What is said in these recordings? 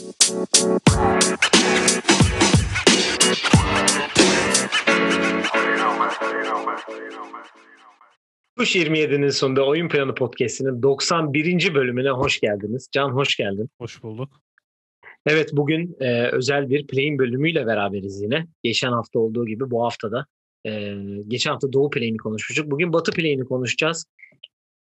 Kuş 27'nin sonunda Oyun Planı Podcast'inin 91. bölümüne hoş geldiniz. Can hoş geldin. Hoş bulduk. Evet bugün e, özel bir play'in bölümüyle beraberiz yine. Geçen hafta olduğu gibi bu haftada. E, geçen hafta Doğu play'ini konuşmuştuk. Bugün Batı play'ini konuşacağız.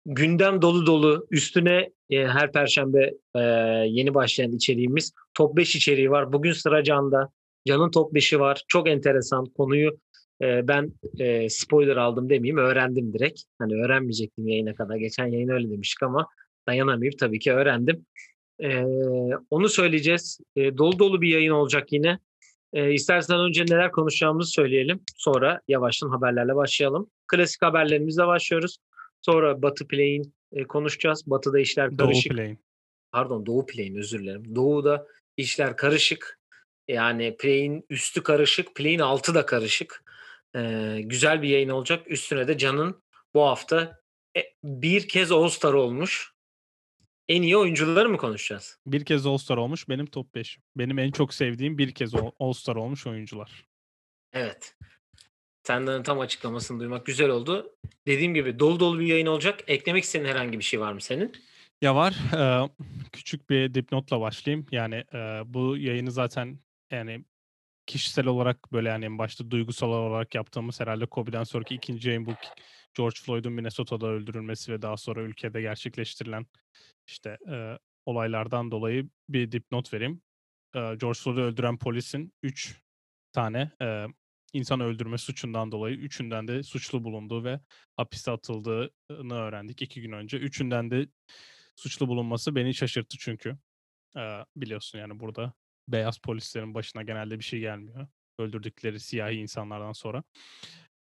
Gündem dolu dolu. Üstüne e, her perşembe e, yeni başlayan içeriğimiz. Top 5 içeriği var. Bugün sıra Can'da. Can'ın top 5'i var. Çok enteresan konuyu e, ben e, spoiler aldım demeyeyim öğrendim direkt. Hani öğrenmeyecektim yayına kadar. Geçen yayın öyle demiştik ama dayanamayıp tabii ki öğrendim. E, onu söyleyeceğiz. E, dolu dolu bir yayın olacak yine. E, istersen önce neler konuşacağımızı söyleyelim. Sonra yavaştan haberlerle başlayalım. Klasik haberlerimizle başlıyoruz. Sonra Batı Play'in e, konuşacağız. Batı'da işler karışık. Doğu Play'in. Pardon Doğu Play'in özür dilerim. Doğu'da işler karışık. Yani Play'in üstü karışık, Play'in altı da karışık. Ee, güzel bir yayın olacak. Üstüne de Can'ın bu hafta e, bir kez All-Star olmuş. En iyi oyuncuları mı konuşacağız? Bir kez All-Star olmuş benim top 5. Benim en çok sevdiğim bir kez All- All-Star olmuş oyuncular. Evet. Senden tam açıklamasını duymak güzel oldu. Dediğim gibi dolu dolu bir yayın olacak. Eklemek istediğin herhangi bir şey var mı senin? Ya var. e, küçük bir dipnotla başlayayım. Yani e, bu yayını zaten yani kişisel olarak böyle yani en başta duygusal olarak yaptığımız herhalde Kobe'den sonraki ikinci yayın bu George Floyd'un Minnesota'da öldürülmesi ve daha sonra ülkede gerçekleştirilen işte e, olaylardan dolayı bir dipnot vereyim. E, George Floyd'u öldüren polisin 3 tane e, insan öldürme suçundan dolayı üçünden de suçlu bulunduğu ve hapiste atıldığını öğrendik iki gün önce. Üçünden de suçlu bulunması beni şaşırttı çünkü. E, biliyorsun yani burada beyaz polislerin başına genelde bir şey gelmiyor. Öldürdükleri siyahi insanlardan sonra.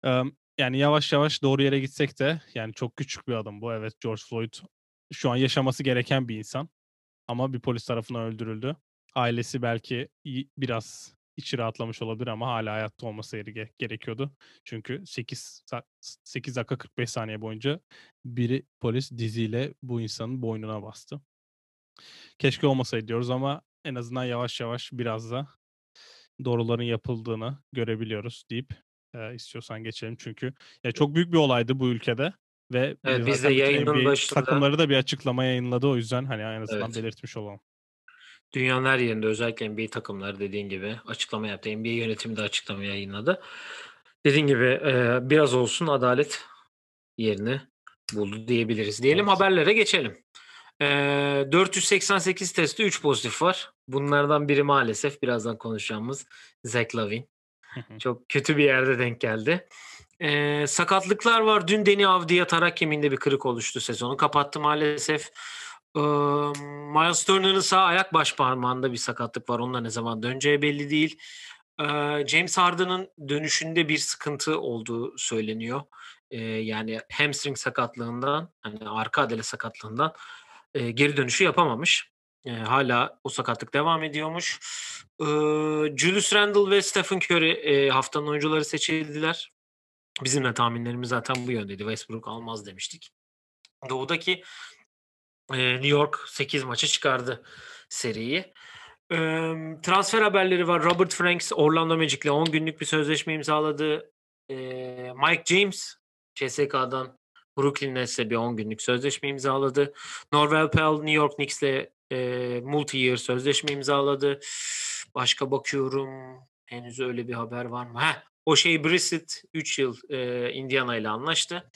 E, yani yavaş yavaş doğru yere gitsek de yani çok küçük bir adım bu. Evet George Floyd şu an yaşaması gereken bir insan. Ama bir polis tarafından öldürüldü. Ailesi belki biraz içi rahatlamış olabilir ama hala hayatta olması gere- gerekiyordu. Çünkü 8, 8 dakika 45 saniye boyunca biri polis diziyle bu insanın boynuna bastı. Keşke olmasaydı diyoruz ama en azından yavaş yavaş biraz da doğruların yapıldığını görebiliyoruz deyip e, istiyorsan geçelim çünkü ya çok büyük bir olaydı bu ülkede ve Evet, biz de yayının NBA başında- takımları da bir açıklama yayınladı o yüzden hani en azından Evet. belirtmiş olalım. Dünyanın her yerinde özellikle NBA takımları dediğin gibi açıklama yaptı. NBA yönetimi de açıklama yayınladı. Dediğin gibi e, biraz olsun adalet yerini buldu diyebiliriz. Diyelim Evet. haberlere geçelim. E, 488 testte 3 pozitif var. Bunlardan biri maalesef birazdan konuşacağımız Zach Lavin. Çok kötü bir yerde denk geldi. E, sakatlıklar var. Dün Deni Avdi'ye tarak kemiğinde bir kırık oluştu sezonu. Kapattı maalesef. Ee, Miles Turner'ın sağ ayak baş parmağında bir sakatlık var. Onunla ne zaman döneceği belli değil. Ee, James Harden'ın dönüşünde bir sıkıntı olduğu söyleniyor. Ee, yani hamstring sakatlığından, hani arka adele sakatlığından e, geri dönüşü yapamamış. E, hala o sakatlık devam ediyormuş. Ee, Julius Randle ve Stephen Curry e, haftanın oyuncuları seçildiler. Bizim de tahminlerimiz zaten bu yöndeydi. Westbrook almaz demiştik. Doğudaki e, New York 8 maça çıkardı seriyi. Transfer haberleri var. Robert Franks Orlando Magic'le 10 günlük bir sözleşme imzaladı. Mike James CSK'dan Brooklyn Nets'e bir 10 günlük sözleşme imzaladı. Norvel Pell New York Knicks'le multi-year sözleşme imzaladı. Başka bakıyorum. Henüz öyle bir haber var mı? Heh, o şey Brissett 3 yıl Indiana ile anlaştı.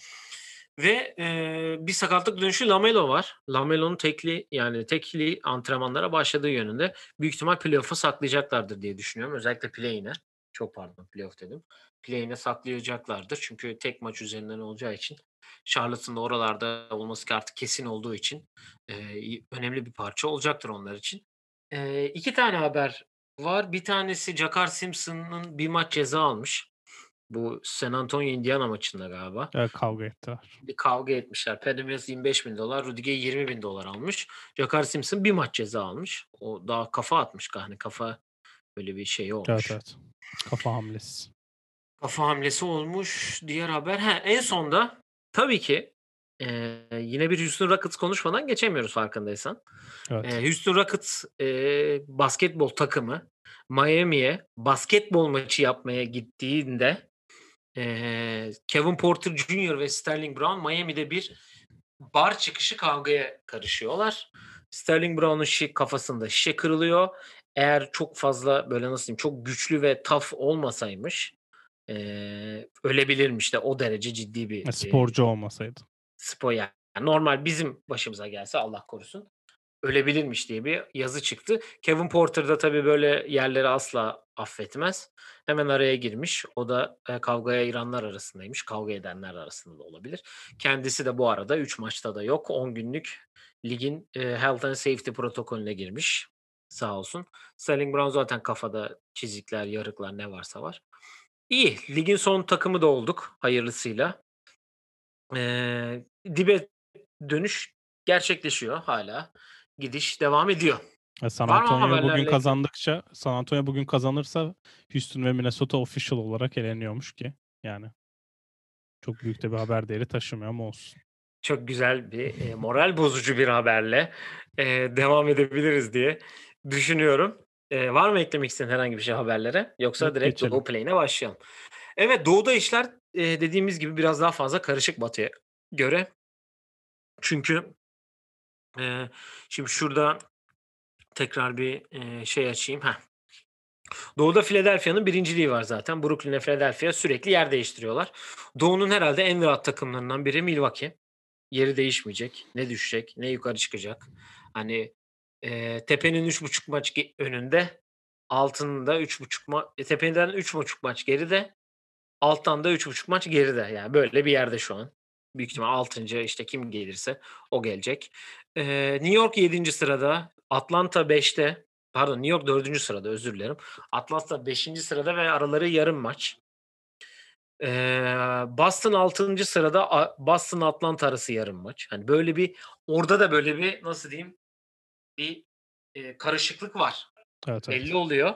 Ve e, bir sakatlık dönüşü Lamelo var. Lamelo'nun tekli yani tekli antrenmanlara başladığı yönünde. Büyük ihtimal playoff'a saklayacaklardır diye düşünüyorum. Özellikle play'ine. Çok pardon playoff dedim. Play'ine saklayacaklardır. Çünkü tek maç üzerinden olacağı için. Charlotte'ın da oralarda olması artık kesin olduğu için e, önemli bir parça olacaktır onlar için. E, iki tane haber var. Bir tanesi Jakar Simpson'ın bir maç ceza almış. Bu San Antonio Indiana maçında galiba. Evet, kavga ettiler. Bir kavga etmişler. Mills 25 bin dolar, Rudiger 20 bin dolar almış. Jakar Simpson bir maç ceza almış. O daha kafa atmış. Hani kafa böyle bir şey olmuş. Evet evet. Kafa hamlesi. Kafa hamlesi olmuş. Diğer haber. Ha, en sonda tabii ki Eee, yine bir Houston Rockets konuşmadan geçemiyoruz farkındaysan. Evet. Eee, Houston Rockets, eee, basketbol takımı Miami'ye basketbol maçı yapmaya gittiğinde, Kevin Porter Jr. ve Sterling Brown Miami'de bir bar çıkışı kavgaya karışıyorlar. Sterling Brown'un şi kafasında şişe kırılıyor. Eğer çok fazla böyle nasıl diyeyim çok güçlü ve tough olmasaymış, eee, ölebilirmiş de o derece ciddi bir, E, sporcu olmasaydı. Spor yani normal bizim başımıza gelse Allah korusun ölebilirmiş diye bir yazı çıktı. Kevin Porter da tabii böyle yerleri asla affetmez. Hemen araya girmiş. O da e, kavgaya ayıranlar arasındaymış. Kavga edenler arasında da olabilir. Kendisi de bu arada 3 maçta da yok. 10 günlük ligin e, health and safety protokolüne girmiş. Sağ olsun. Sterling Brown zaten kafada çizikler, yarıklar ne varsa var. İyi. Ligin son takımı da olduk hayırlısıyla. Eee, dibe dönüş gerçekleşiyor hala. Gidiş devam ediyor. E, San Antonio bugün ilgili? kazandıkça San Antonio bugün kazanırsa Houston ve Minnesota official olarak eleniyormuş ki yani çok büyük de bir haber değeri taşımıyor ama olsun. Çok güzel bir, eee, moral bozucu bir haberle, eee, devam edebiliriz diye düşünüyorum. Eee, var mı eklemek istediğin herhangi bir şey haberlere? Yoksa Yok, direkt geçelim. Doğu Play'ine başlayalım. Evet, Doğu'da işler, eee, dediğimiz gibi biraz daha fazla karışık Batı'ya göre. Çünkü, şimdi şurada tekrar bir, şey açayım. Heh. Doğu'da Philadelphia'nın birinciliği var zaten. Brooklyn'le Philadelphia sürekli yer değiştiriyorlar. Doğu'nun herhalde en rahat takımlarından biri Milwaukee. Yeri değişmeyecek. Ne düşecek, ne yukarı çıkacak. Hani, eee, tepenin 3,5 maç önünde, altında 3,5 ma e, tepeden 3,5 maç geride, alttan da 3,5 maç geride. Yani böyle bir yerde şu an. Büyük ihtimal 6. işte kim gelirse o gelecek. Eee, New York 7. sırada, Atlanta 5'te, pardon New York 4. sırada özür dilerim. Atlanta 5. sırada ve araları yarım maç. Eee, Boston 6. sırada, Boston Atlanta arası yarım maç. Hani böyle bir orada da böyle bir nasıl diyeyim, bir, eee, karışıklık var. Evet, evet. Belli oluyor.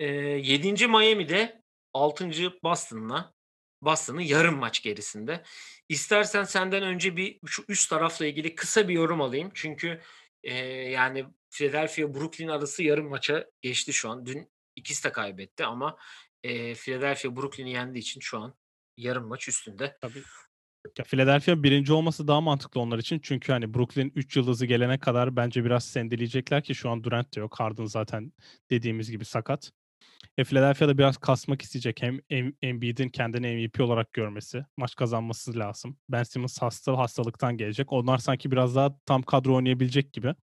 Eee, 7. Miami'de 6. Boston'la Boston'ın yarım maç gerisinde. İstersen senden önce bir şu üst tarafla ilgili kısa bir yorum alayım. Çünkü, eee, yani Philadelphia Brooklyn arası yarım maça geçti şu an. Dün ikisi de kaybetti ama, eee, Philadelphia Brooklyn'i yendiği için şu an yarım maç üstünde. Tabii. Ya, Philadelphia 1. olması daha mantıklı onlar için. Çünkü, hani, Brooklyn 3 yıldızı gelene kadar bence biraz sendeleyecekler ki şu an Durant de yok. Harden zaten dediğimiz gibi sakat. E, Philadelphia da biraz kasmak isteyecek. Hem Em Embiid'in kendini MVP olarak görmesi, maç kazanması lazım. Ben Simmons hasta, hastalıktan gelecek. Onlar sanki biraz daha tam kadro oynayabilecek gibi.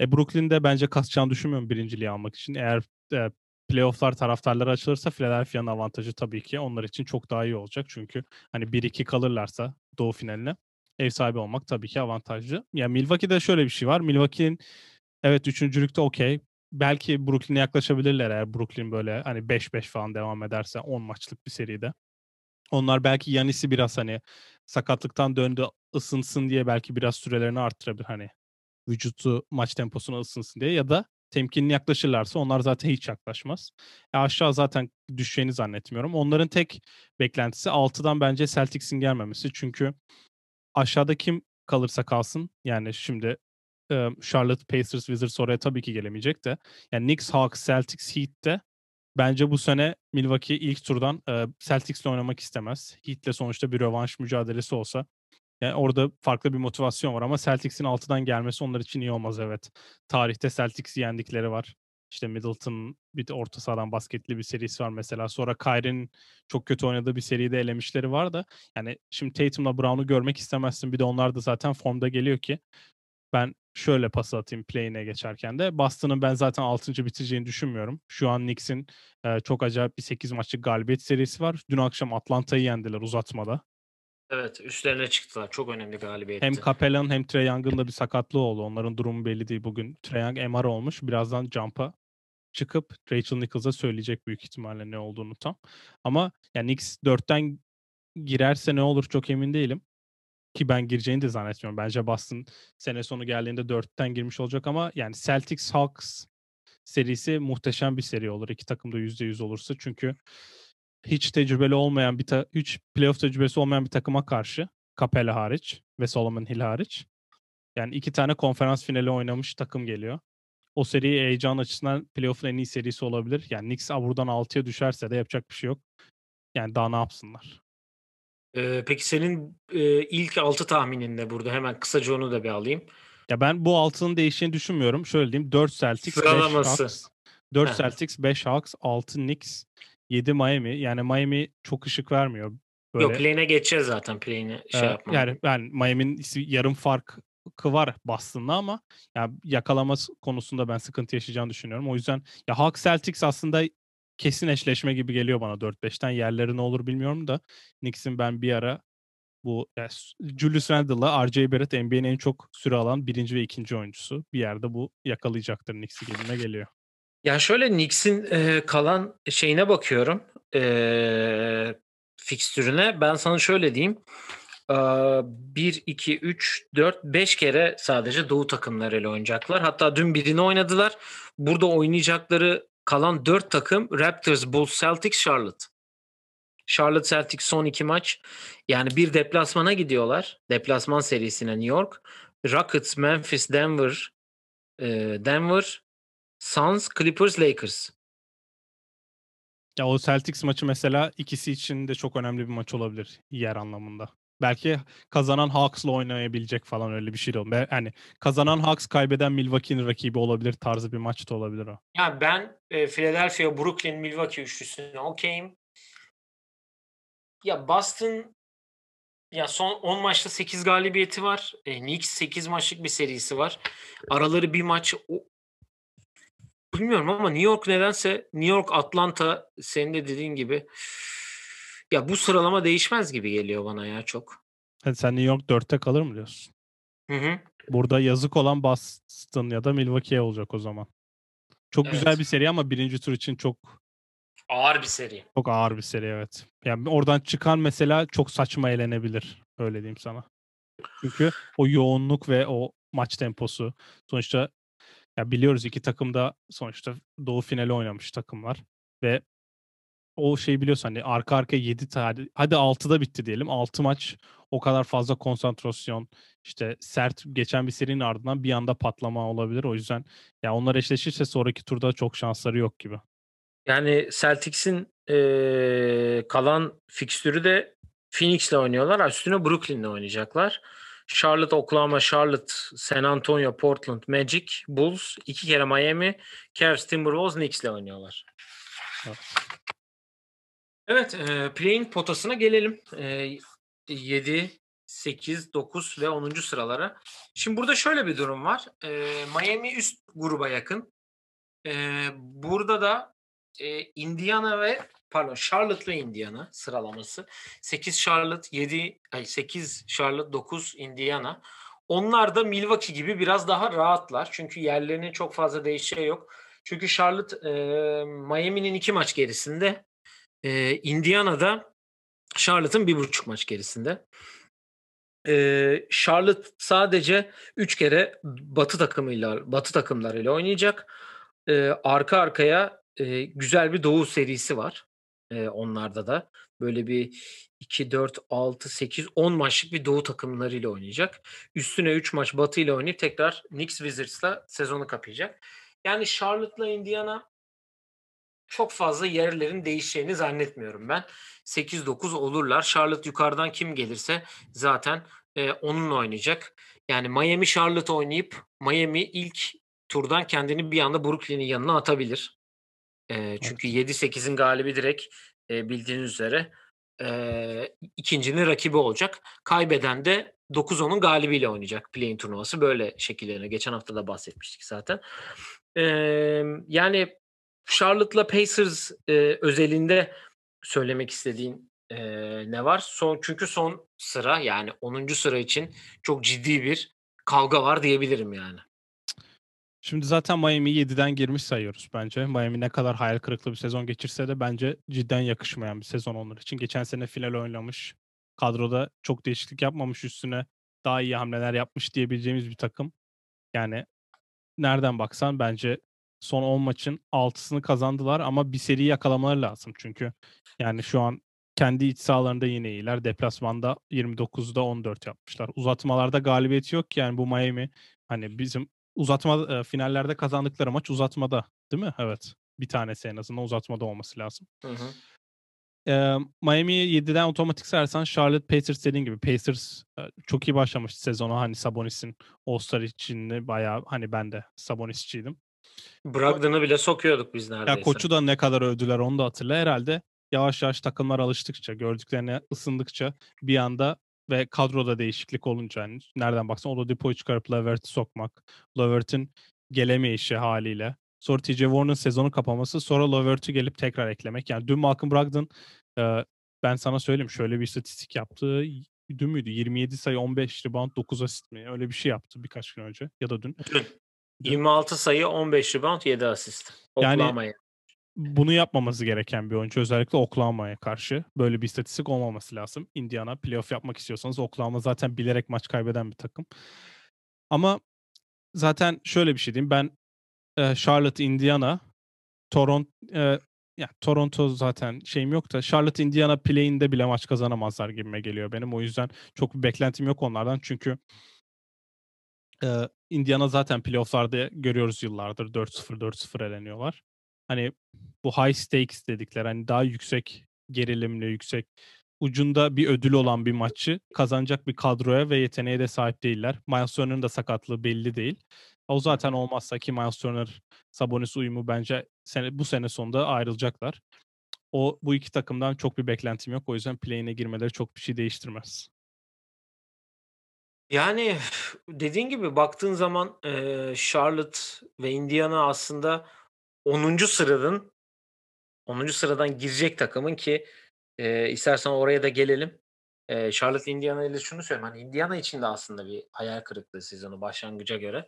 E, Brooklyn de bence kasacağını düşünmüyorum birinciliği almak için. Eğer, eee, playoff'lar taraftarlara açılırsa Philadelphia'nın avantajı tabii ki onlar için çok daha iyi olacak. Çünkü, hani, 1-2 kalırlarsa doğu finaline ev sahibi olmak tabii ki avantajlı. Ya, Milwaukee'de şöyle bir şey var. Milwaukee'nin evet 3'üncülükte okay. Belki Brooklyn'e yaklaşabilirler eğer Brooklyn böyle, hani, 5-5 falan devam ederse 10 maçlık bir seride. Onlar belki Giannis'i biraz, hani, sakatlıktan döndü, ısınsın diye belki biraz sürelerini arttırabilir, hani, vücudu maç temposuna ısınsın diye ya da temkinli yaklaşırlarsa onlar zaten hiç yaklaşmaz. E, aşağı zaten düşeceğini zannetmiyorum. Onların tek beklentisi 6'dan bence Celtics'in gelmemesi. Çünkü aşağıda kim kalırsa kalsın, yani şimdi, Charlotte, Pacers, Wizards oraya tabii ki gelemeyecek de yani Knicks, Hawks, Celtics, Heat'te bence bu sene Milwaukee ilk turdan, eee, Celtics'le oynamak istemez. Heat'le sonuçta bir rövanş mücadelesi olsa, yani orada farklı bir motivasyon var ama Celtics'in 6'dan gelmesi onlar için iyi olmaz evet. Tarihte Celtics'i yendikleri var. İşte Middleton'ın bir orta sahadan basketli bir serisi var mesela. Sonra Kyrie'nin çok kötü oynadığı bir seride elemişleri var da yani şimdi Tatum'la Brown'u görmek istemezsin. Bir de onlar da zaten formda geliyor ki ben şöyle pas atayım play-in'e geçerken de Boston'ın ben zaten 6. bitireceğini düşünmüyorum. Şu an Knicks'in, eee, çok acayip bir 8 maçlık galibiyet serisi var. Dün akşam Atlanta'yı yendiler uzatmada. Evet, üstlerine çıktılar. Çok önemli Hem galibiyetti. Capella'nın hem Trae Young'ın da bir sakatlığı oldu. Onların durumu belli değil. Bugün Trae Young MR olmuş. Birazdan jump'a çıkıp Rachel Nichols'a söyleyecek büyük ihtimalle ne olduğunu tam. Ama yani Knicks 4'ten girerse ne olur çok emin değilim. Ki ben gireceğini de zannetmiyorum. Bence Boston sene sonu geldiğinde 4'ten girmiş olacak ama yani Celtics Hawks serisi muhteşem bir seri olur. İki takım da %100 olursa. Çünkü hiç tecrübeli olmayan bir ta hiç playoff tecrübesi olmayan bir takıma karşı Capella hariç ve Solomon Hill hariç. Yani iki tane konferans finali oynamış takım geliyor. O seri heyecan açısından playoff'un en iyi serisi olabilir. Yani Knicks buradan 6'ya düşerse de yapacak bir şey yok. Yani daha ne yapsınlar? Ee, peki senin e, ilk 6 tahminin ne burada? Hemen kısaca onu da bir alayım. Ya ben bu altının değişeceğini düşünmüyorum. Şöyle diyeyim. 4 Celtics, 5 Sıralaması. Hawks. 4 Heh. Celtics, 5 Hawks, 6 Knicks, 7 Miami. Yani Miami çok ışık vermiyor. Böyle, Yok play'ine geçeceğiz zaten play'ine şey e, yapmam. yani ben Miami'nin yarım farkı var Boston'la ama ya yakalama konusunda ben sıkıntı yaşayacağını düşünüyorum. O yüzden ya Hawks Celtics aslında kesin eşleşme gibi geliyor bana 4-5'ten. Yerleri ne olur bilmiyorum da Knicks'in ben bir ara bu yani Julius Randle'la RJ Barrett NBA'nin en çok süre alan birinci ve ikinci oyuncusu. Bir yerde bu yakalayacaktır Knicks'i gibime geliyor. Ya şöyle Knicks'in e, kalan şeyine bakıyorum. E, fikstürüne. Ben sana şöyle diyeyim. 1, 2, 3, 4, 5 kere sadece Doğu takımlarıyla oynayacaklar. Hatta dün birini oynadılar. Burada oynayacakları kalan 4 takım Raptors, Bulls, Celtics, Charlotte. Charlotte Celtics son iki maç. Yani bir deplasmana gidiyorlar. Deplasman serisine New York. Rockets, Memphis, Denver, e, Denver, Suns, Clippers, Lakers. Ya o Celtics maçı mesela ikisi için de çok önemli bir maç olabilir yer anlamında. Belki kazanan Hawks'la oynayabilecek falan öyle bir şey de olur. Yani kazanan Hawks kaybeden Milwaukee'nin rakibi olabilir tarzı bir maç da olabilir o. Ya ben e, Philadelphia, Brooklyn, Milwaukee üçlüsüne okeyim. Ya Boston ya son 10 maçta 8 galibiyeti var. E, Knicks 8 maçlık bir serisi var. Araları bir maç o, bilmiyorum ama New York nedense New York, Atlanta senin de dediğin gibi ya bu sıralama değişmez gibi geliyor bana ya çok. Hadi sen New York 4'te kalır mı diyorsun? Hı hı. Burada yazık olan Boston ya da Milwaukee'ye olacak o zaman. Çok güzel Evet. bir seri ama birinci tur için çok Ağır bir seri. çok ağır bir seri evet. Yani oradan çıkan mesela çok saçma eğlenebilir. Öyle diyeyim sana. Çünkü o yoğunluk ve o maç temposu sonuçta ya biliyoruz iki takım da sonuçta doğu finali oynamış takımlar ve o şeyi biliyorsun hani arka arkaya 7 tane hadi 6'da bitti diyelim. 6 maç o kadar fazla konsantrasyon işte sert geçen bir serinin ardından bir anda patlama olabilir. O yüzden ya onlar eşleşirse sonraki turda çok şansları yok gibi. Yani Celtics'in eee, kalan fikstürü de Phoenix'le oynuyorlar. Üstüne Brooklyn'le oynayacaklar. Charlotte, Oklahoma, Charlotte, San Antonio, Portland, Magic, Bulls, iki kere Miami, Cavs, Timberwolves, Knicks'le oynuyorlar. Evet. Evet, e, play'in potasına gelelim. E, 7, 8, 9 ve 10. sıralara. Şimdi burada şöyle bir durum var. E, Miami üst gruba yakın. E, burada da e, Indiana ve pardon Charlotte ve Indiana sıralaması. 8 Charlotte, 7 ay 8 Charlotte, 9 Indiana. Onlar da Milwaukee gibi biraz daha rahatlar. Çünkü yerlerinin çok fazla değişeceği yok. Çünkü Charlotte e, Miami'nin iki maç gerisinde. E, Indiana'da Charlotte'ın bir buçuk maç gerisinde. E, Charlotte sadece üç kere Batı takımıyla Batı takımlarıyla oynayacak. E, arka arkaya e, güzel bir Doğu serisi var. E, onlarda da böyle bir 2 4 6 8 10 maçlık bir Doğu takımlarıyla oynayacak. Üstüne 3 maç Batı ile oynayıp tekrar Knicks Wizards'la sezonu kapayacak. Yani Charlotte'la Indiana çok fazla yerlerin değişeceğini zannetmiyorum ben. 8-9 olurlar. Charlotte yukarıdan kim gelirse zaten e, onunla oynayacak. Yani Miami Charlotte oynayıp Miami ilk turdan kendini bir anda Brooklyn'in yanına atabilir. E, çünkü 7-8'in galibi direkt e, bildiğiniz üzere e, ikincinin rakibi olacak. Kaybeden de 9-10'un galibiyle oynayacak play-in turnuvası. Böyle şekillerine geçen hafta da bahsetmiştik zaten. E, yani Charlotte'la Pacers e, özelinde söylemek istediğin e, ne var? Son çünkü son sıra yani 10. sıra için çok ciddi bir kavga var diyebilirim yani. Şimdi zaten Miami 7'den girmiş sayıyoruz bence. Miami ne kadar hayal kırıklığı bir sezon geçirse de bence cidden yakışmayan bir sezon onlar için. Geçen sene final oynamış. Kadroda çok değişiklik yapmamış üstüne daha iyi hamleler yapmış diyebileceğimiz bir takım. Yani nereden baksan bence son 10 maçın 6'sını kazandılar ama bir seri yakalamaları lazım. Çünkü yani şu an kendi iç sahalarında yine iyiler. Deplasmanda 29'da 14 yapmışlar. Uzatmalarda galibiyeti yok ki yani bu Miami hani bizim uzatma e, finallerde kazandıkları maç uzatmada değil mi? Evet. Bir tanesi en azından uzatmada olması lazım. Hı hı. Ee, Miami'yi 7'den otomatik sersen Charlotte Pacers dediğin gibi Pacers e, çok iyi başlamıştı sezonu. Hani Sabonis'in All-Star için bayağı hani ben de Sabonis'çiydim. Brogdon'u bile sokuyorduk biz neredeyse. Ya koçu da ne kadar övdüler onu da hatırla. Herhalde yavaş yavaş takımlar alıştıkça, gördüklerine ısındıkça bir anda ve kadroda değişiklik olunca yani nereden baksan Oladipo'yu çıkarıp Levert'i sokmak, Levert'in gelemeyişi haliyle. Sonra TJ Warren'ın sezonu kapaması, sonra Levert'i gelip tekrar eklemek. Yani dün Malcolm Brogdon e, ben sana söyleyeyim şöyle bir istatistik yaptı. Dün müydü? 27 sayı, 15 rebound, 9 asist mi? Öyle bir şey yaptı birkaç gün önce ya da dün. Dün. 26 sayı, 15 rebound, 7 asist. Yani bunu yapmaması gereken bir oyuncu. Özellikle Oklahoma'ya karşı. Böyle bir istatistik olmaması lazım. Indiana playoff yapmak istiyorsanız Oklahoma zaten bilerek maç kaybeden bir takım. Ama zaten şöyle bir şey diyeyim. Ben e, Charlotte, Indiana, Toronto e, ya Toronto zaten şeyim yok da Charlotte, Indiana play'inde bile maç kazanamazlar gibime geliyor benim. O yüzden çok bir beklentim yok onlardan. Çünkü e, Indiana zaten playofflarda görüyoruz yıllardır 4-0 4-0 eleniyorlar hani bu high stakes dedikler hani daha yüksek gerilimli, yüksek ucunda bir ödül olan bir maçı kazanacak bir kadroya ve yeteneğe de sahip değiller. Miles Turner'ın da sakatlığı belli değil. O zaten olmazsa ki Miles Turner Sabonis uyumu bence sene, bu sene sonunda ayrılacaklar. O bu iki takımdan çok bir beklentim yok. O yüzden play'ine girmeleri çok bir şey değiştirmez. Yani dediğin gibi baktığın zaman Charlotte ve Indiana aslında 10. sıradan 10. sıradan girecek takımın ki e, istersen oraya da gelelim. E, Charlotte Indiana ile şunu söyleyeyim. Hani Indiana için de aslında bir hayal kırıklığı sezonu başlangıca göre.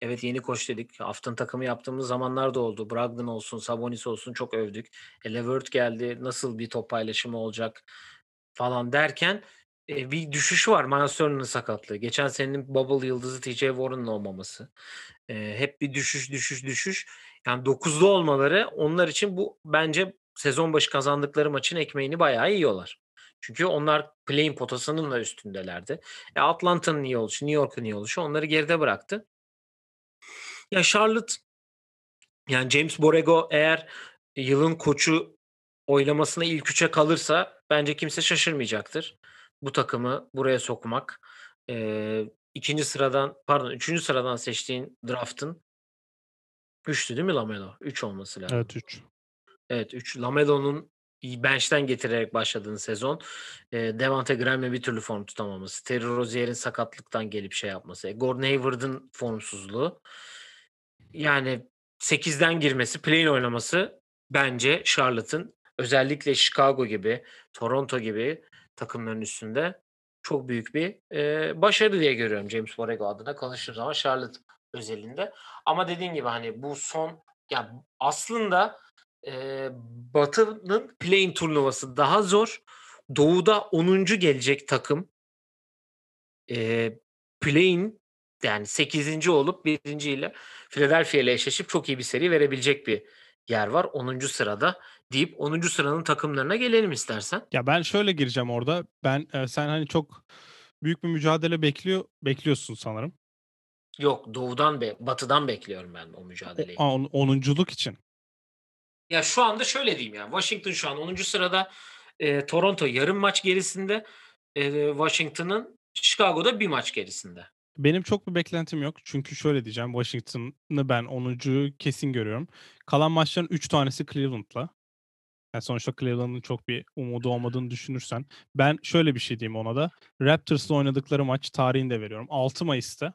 Evet yeni koç dedik. Haftanın takımı yaptığımız zamanlar da oldu. Brogdon olsun, Sabonis olsun çok övdük. E, Levert geldi. Nasıl bir top paylaşımı olacak falan derken e, bir düşüş var. Miles Turner'ın sakatlığı. Geçen senenin bubble yıldızı TJ Warren'ın olmaması. E, hep bir düşüş düşüş düşüş. Yani 9'da olmaları onlar için bu bence sezon başı kazandıkları maçın ekmeğini bayağı yiyorlar. Çünkü onlar play'in potasının da üstündelerdi. E Atlanta'nın iyi oluşu, New York'un iyi oluşu onları geride bıraktı. Ya Charlotte yani James Borrego eğer yılın koçu oylamasına ilk üçe kalırsa bence kimse şaşırmayacaktır. Bu takımı buraya sokmak. Ee, ikinci sıradan pardon üçüncü sıradan seçtiğin draftın 3'tü değil mi Lamelo? 3 olması lazım. Evet 3. Evet 3. Lamelo'nun bench'ten getirerek başladığın sezon. E, Devante Graham'le bir türlü form tutamaması. Terry Rozier'in sakatlıktan gelip şey yapması. E, Gordon Hayward'ın formsuzluğu. Yani 8'den girmesi, play oynaması bence Charlotte'ın özellikle Chicago gibi, Toronto gibi takımların üstünde çok büyük bir e, başarı diye görüyorum James Borrego adına konuştuğum zaman Charlotte özelinde. Ama dediğin gibi hani bu son ya aslında e, Batı'nın play turnuvası daha zor. Doğu'da 10. gelecek takım e, play'in yani 8. olup 1. ile Philadelphia ile eşleşip çok iyi bir seri verebilecek bir yer var 10. sırada deyip 10. sıranın takımlarına gelelim istersen. Ya ben şöyle gireceğim orada. Ben e, sen hani çok büyük bir mücadele bekliyor bekliyorsun sanırım. Yok doğudan be batıdan bekliyorum ben o mücadeleyi. O, on, onunculuk için. Ya şu anda şöyle diyeyim ya. Washington şu an 10. sırada. E, Toronto yarım maç gerisinde. E, Washington'ın Chicago'da bir maç gerisinde. Benim çok bir beklentim yok. Çünkü şöyle diyeceğim. Washington'ı ben 10. kesin görüyorum. Kalan maçların 3 tanesi Cleveland'la. Yani sonuçta Cleveland'ın çok bir umudu olmadığını düşünürsen. Ben şöyle bir şey diyeyim ona da. Raptors'la oynadıkları maç tarihini de veriyorum. 6 Mayıs'ta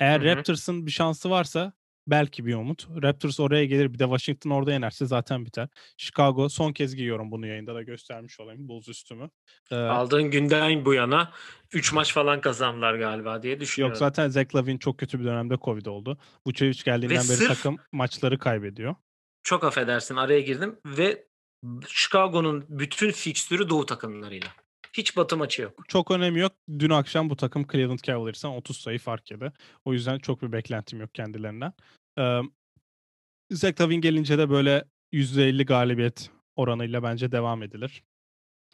eğer Raptors'ın bir şansı varsa belki bir umut. Raptors oraya gelir bir de Washington orada yenerse zaten biter. Chicago son kez giyiyorum bunu yayında da göstermiş olayım Bulls üstümü. Ee, Aldığın günden bu yana 3 maç falan kazandılar galiba diye düşünüyorum. Yok zaten Zach Lavin çok kötü bir dönemde Covid oldu. Bu Vucevic geldiğinden ve beri takım maçları kaybediyor. Çok affedersin araya girdim ve Chicago'nun bütün fikstürü doğu takımlarıyla. Hiç batı maçı yok. Çok önemi yok. Dün akşam bu takım Cleveland Cavaliers'tan 30 sayı fark yedi. O yüzden çok bir beklentim yok kendilerinden. Ee, Zach Lavin gelince de böyle %50 galibiyet oranıyla bence devam edilir.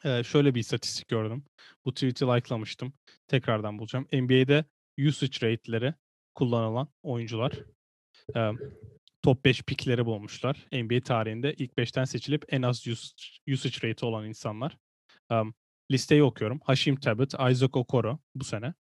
Eee, şöyle bir istatistik gördüm. Bu tweet'i like'lamıştım. Tekrardan bulacağım. NBA'de usage rate'leri kullanılan oyuncular emm, top 5 pick'leri bulmuşlar. NBA tarihinde ilk 5'ten seçilip en az usage rate'i olan insanlar. Emm, listeyi okuyorum. Haşim Thabit, Isaac Okoro bu sene.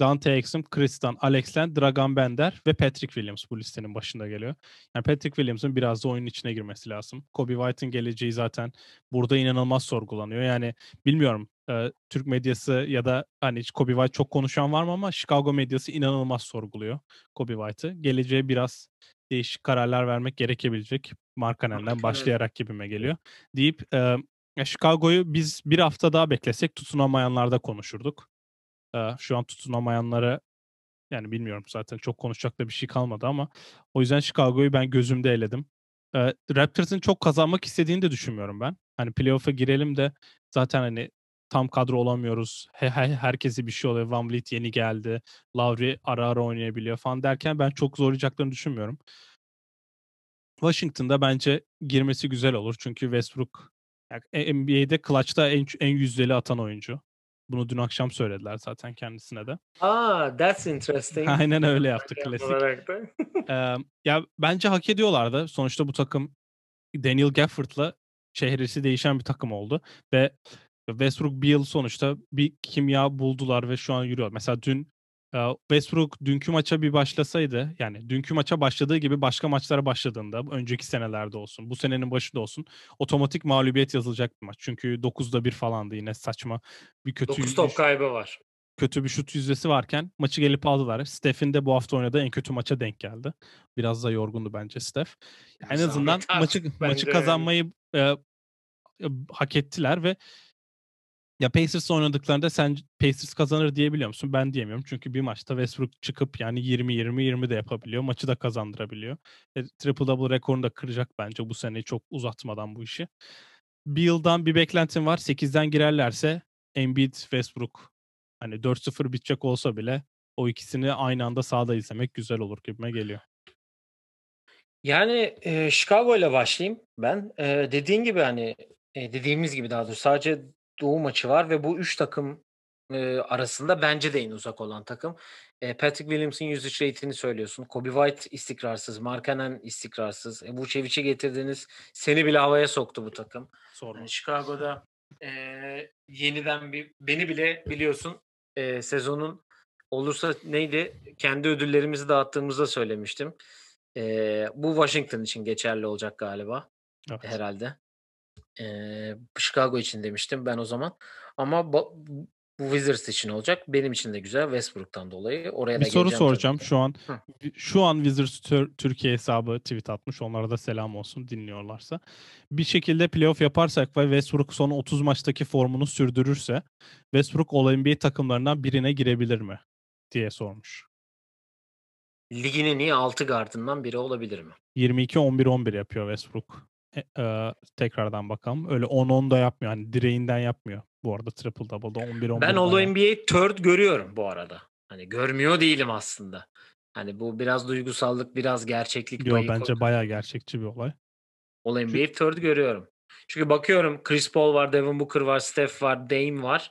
Dante Exum, Dunn, Alex Len, Dragan Bender ve Patrick Williams bu listenin başında geliyor. Yani Patrick Williams'ın biraz da oyunun içine girmesi lazım. Kobe White'ın geleceği zaten burada inanılmaz sorgulanıyor. Yani bilmiyorum eee, Türk medyası ya da hani hiç Kobe White çok konuşan var mı ama Chicago medyası inanılmaz sorguluyor Kobe White'ı. Geleceğe biraz değişik kararlar vermek gerekebilecek. Öyle. başlayarak gibime geliyor. Deyip ya Chicago'yu biz bir hafta daha beklesek tutunamayanlarda konuşurduk. Eee, şu an tutunamayanları yani bilmiyorum zaten çok konuşacak da bir şey kalmadı ama o yüzden Chicago'yu ben gözümde eledim. Eee, Raptors'ın çok kazanmak istediğini de düşünmüyorum ben. Hani playoff'a girelim de zaten hani tam kadro olamıyoruz. He, he, herkese bir şey oluyor. Van Vliet yeni geldi. Lowry ara ara oynayabiliyor falan derken ben çok zorlayacaklarını düşünmüyorum. Washington'da bence girmesi güzel olur. Çünkü Westbrook ya, e- NBA'de clutch'ta en, en yüzdeli atan oyuncu. Bunu dün akşam söylediler zaten kendisine de. Aa, that's interesting. Aynen öyle yaptı klasik. Eee, ya bence hak ediyorlardı. Sonuçta bu takım Daniel Gafford'la çehresi değişen bir takım oldu ve Westbrook bir yıl sonuçta bir kimya buldular ve şu an yürüyor. Mesela dün eee, Westbrook dünkü maça bir başlasaydı yani dünkü maça başladığı gibi başka maçlara başladığında önceki senelerde olsun bu senenin başında olsun otomatik mağlubiyet yazılacak bir maç. Çünkü 9'da 1 falandı yine saçma bir kötü 9 top kaybı var. kötü bir şut yüzdesi varken maçı gelip aldılar. Steph'in de bu hafta oynadığı en kötü maça denk geldi. Biraz da yorgundu bence Steph. En Zahmet azından maçı maçı yani. kazanmayı e, e, hak ettiler ve ya Pacers'la oynadıklarında sen Pacers kazanır diyebiliyor musun? Ben diyemiyorum. Çünkü bir maçta Westbrook çıkıp yani 20-20-20 de yapabiliyor. Maçı da kazandırabiliyor. E, triple double rekorunu da kıracak bence bu sene çok uzatmadan bu işi. Bir yıldan bir beklentim var. 8'den girerlerse Embiid, Westbrook hani 4-0 bitecek olsa bile o ikisini aynı anda sahada izlemek güzel olur gibime geliyor. Yani e, Chicago ile başlayayım ben. E, dediğin gibi hani e, dediğimiz gibi daha doğrusu sadece Doğu maçı var ve bu üç takım e, arasında bence de en uzak olan takım. E, Patrick Williams'ın usage rate'ini söylüyorsun. Kobe White istikrarsız, Markkanen istikrarsız. E, Vucevic'i getirdiniz. Seni bile havaya soktu bu takım. Sorma. Yani Chicago'da e, yeniden bir beni bile biliyorsun e, sezonun olursa neydi kendi ödüllerimizi dağıttığımızda söylemiştim. E, bu Washington için geçerli olacak galiba Evet. herhalde. E, Chicago için demiştim ben o zaman. Ama bu Wizards için olacak. Benim için de güzel Westbrook'tan dolayı. Oraya Bir da soru soracağım. Şu an Hı. şu an Wizards Tür- Türkiye hesabı tweet atmış. Onlara da selam olsun dinliyorlarsa. Bir şekilde playoff yaparsak ve Westbrook son 30 maçtaki formunu sürdürürse Westbrook All-NBA takımlarından birine girebilir mi diye sormuş. Ligin en iyi 6 gardından biri olabilir mi? 22-11-11 yapıyor Westbrook. E, e, tekrardan bakalım. Öyle 10-10 da yapmıyor. Hani direğinden yapmıyor. Bu arada triple double'da 11-11 Ben bayağı- All NBA third görüyorum bu arada. Hani görmüyor değilim aslında. Hani bu biraz duygusallık, biraz gerçeklik Yo, payı bence koy- bayağı gerçekçi bir olay. All NBA third görüyorum. Çünkü bakıyorum Chris Paul var, Devin Booker var, Steph var, Dame var,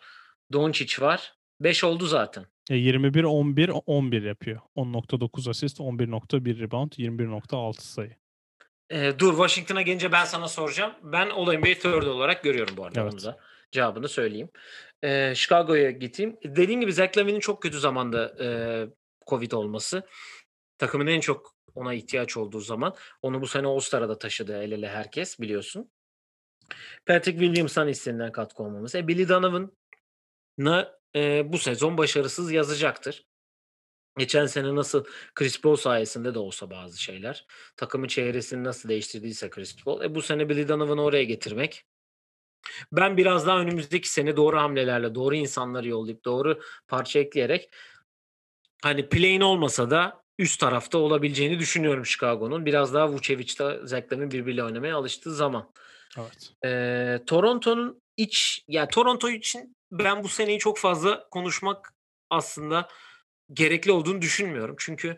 Doncic var. 5 oldu zaten. E, 21-11-11 yapıyor. 10.9 asist, 11.1 rebound, 21.6 sayı. Ee, dur Washington'a gelince ben sana soracağım. Ben All NBA third olarak görüyorum bu arada Evet. da. Cevabını söyleyeyim. Ee, Chicago'ya gideyim. Dediğim gibi Zach Lavine'in çok kötü zamanda e, Covid olması. Takımın en çok ona ihtiyaç olduğu zaman. Onu bu sene All-Star'a da taşıdı el ele herkes biliyorsun. Patrick Williams'tan istenilen katkı olmaması. E, Billy Donovan'ı e, bu sezon başarısız yazacaktır. Geçen sene nasıl Chris Paul sayesinde de olsa bazı şeyler. Takımın çevresini nasıl değiştirdiyse Chris Paul. E, bu sene Billy Donovan'ı oraya getirmek. Ben biraz daha önümüzdeki sene doğru hamlelerle, doğru insanları yollayıp, doğru parça ekleyerek hani play'in olmasa da üst tarafta olabileceğini düşünüyorum Chicago'nun. Biraz daha Vucevic'le Zach Lavine birbiriyle oynamaya alıştığı zaman. Evet. Ee, Toronto'nun iç ya Toronto için ben bu seneyi çok fazla konuşmak aslında gerekli olduğunu düşünmüyorum. Çünkü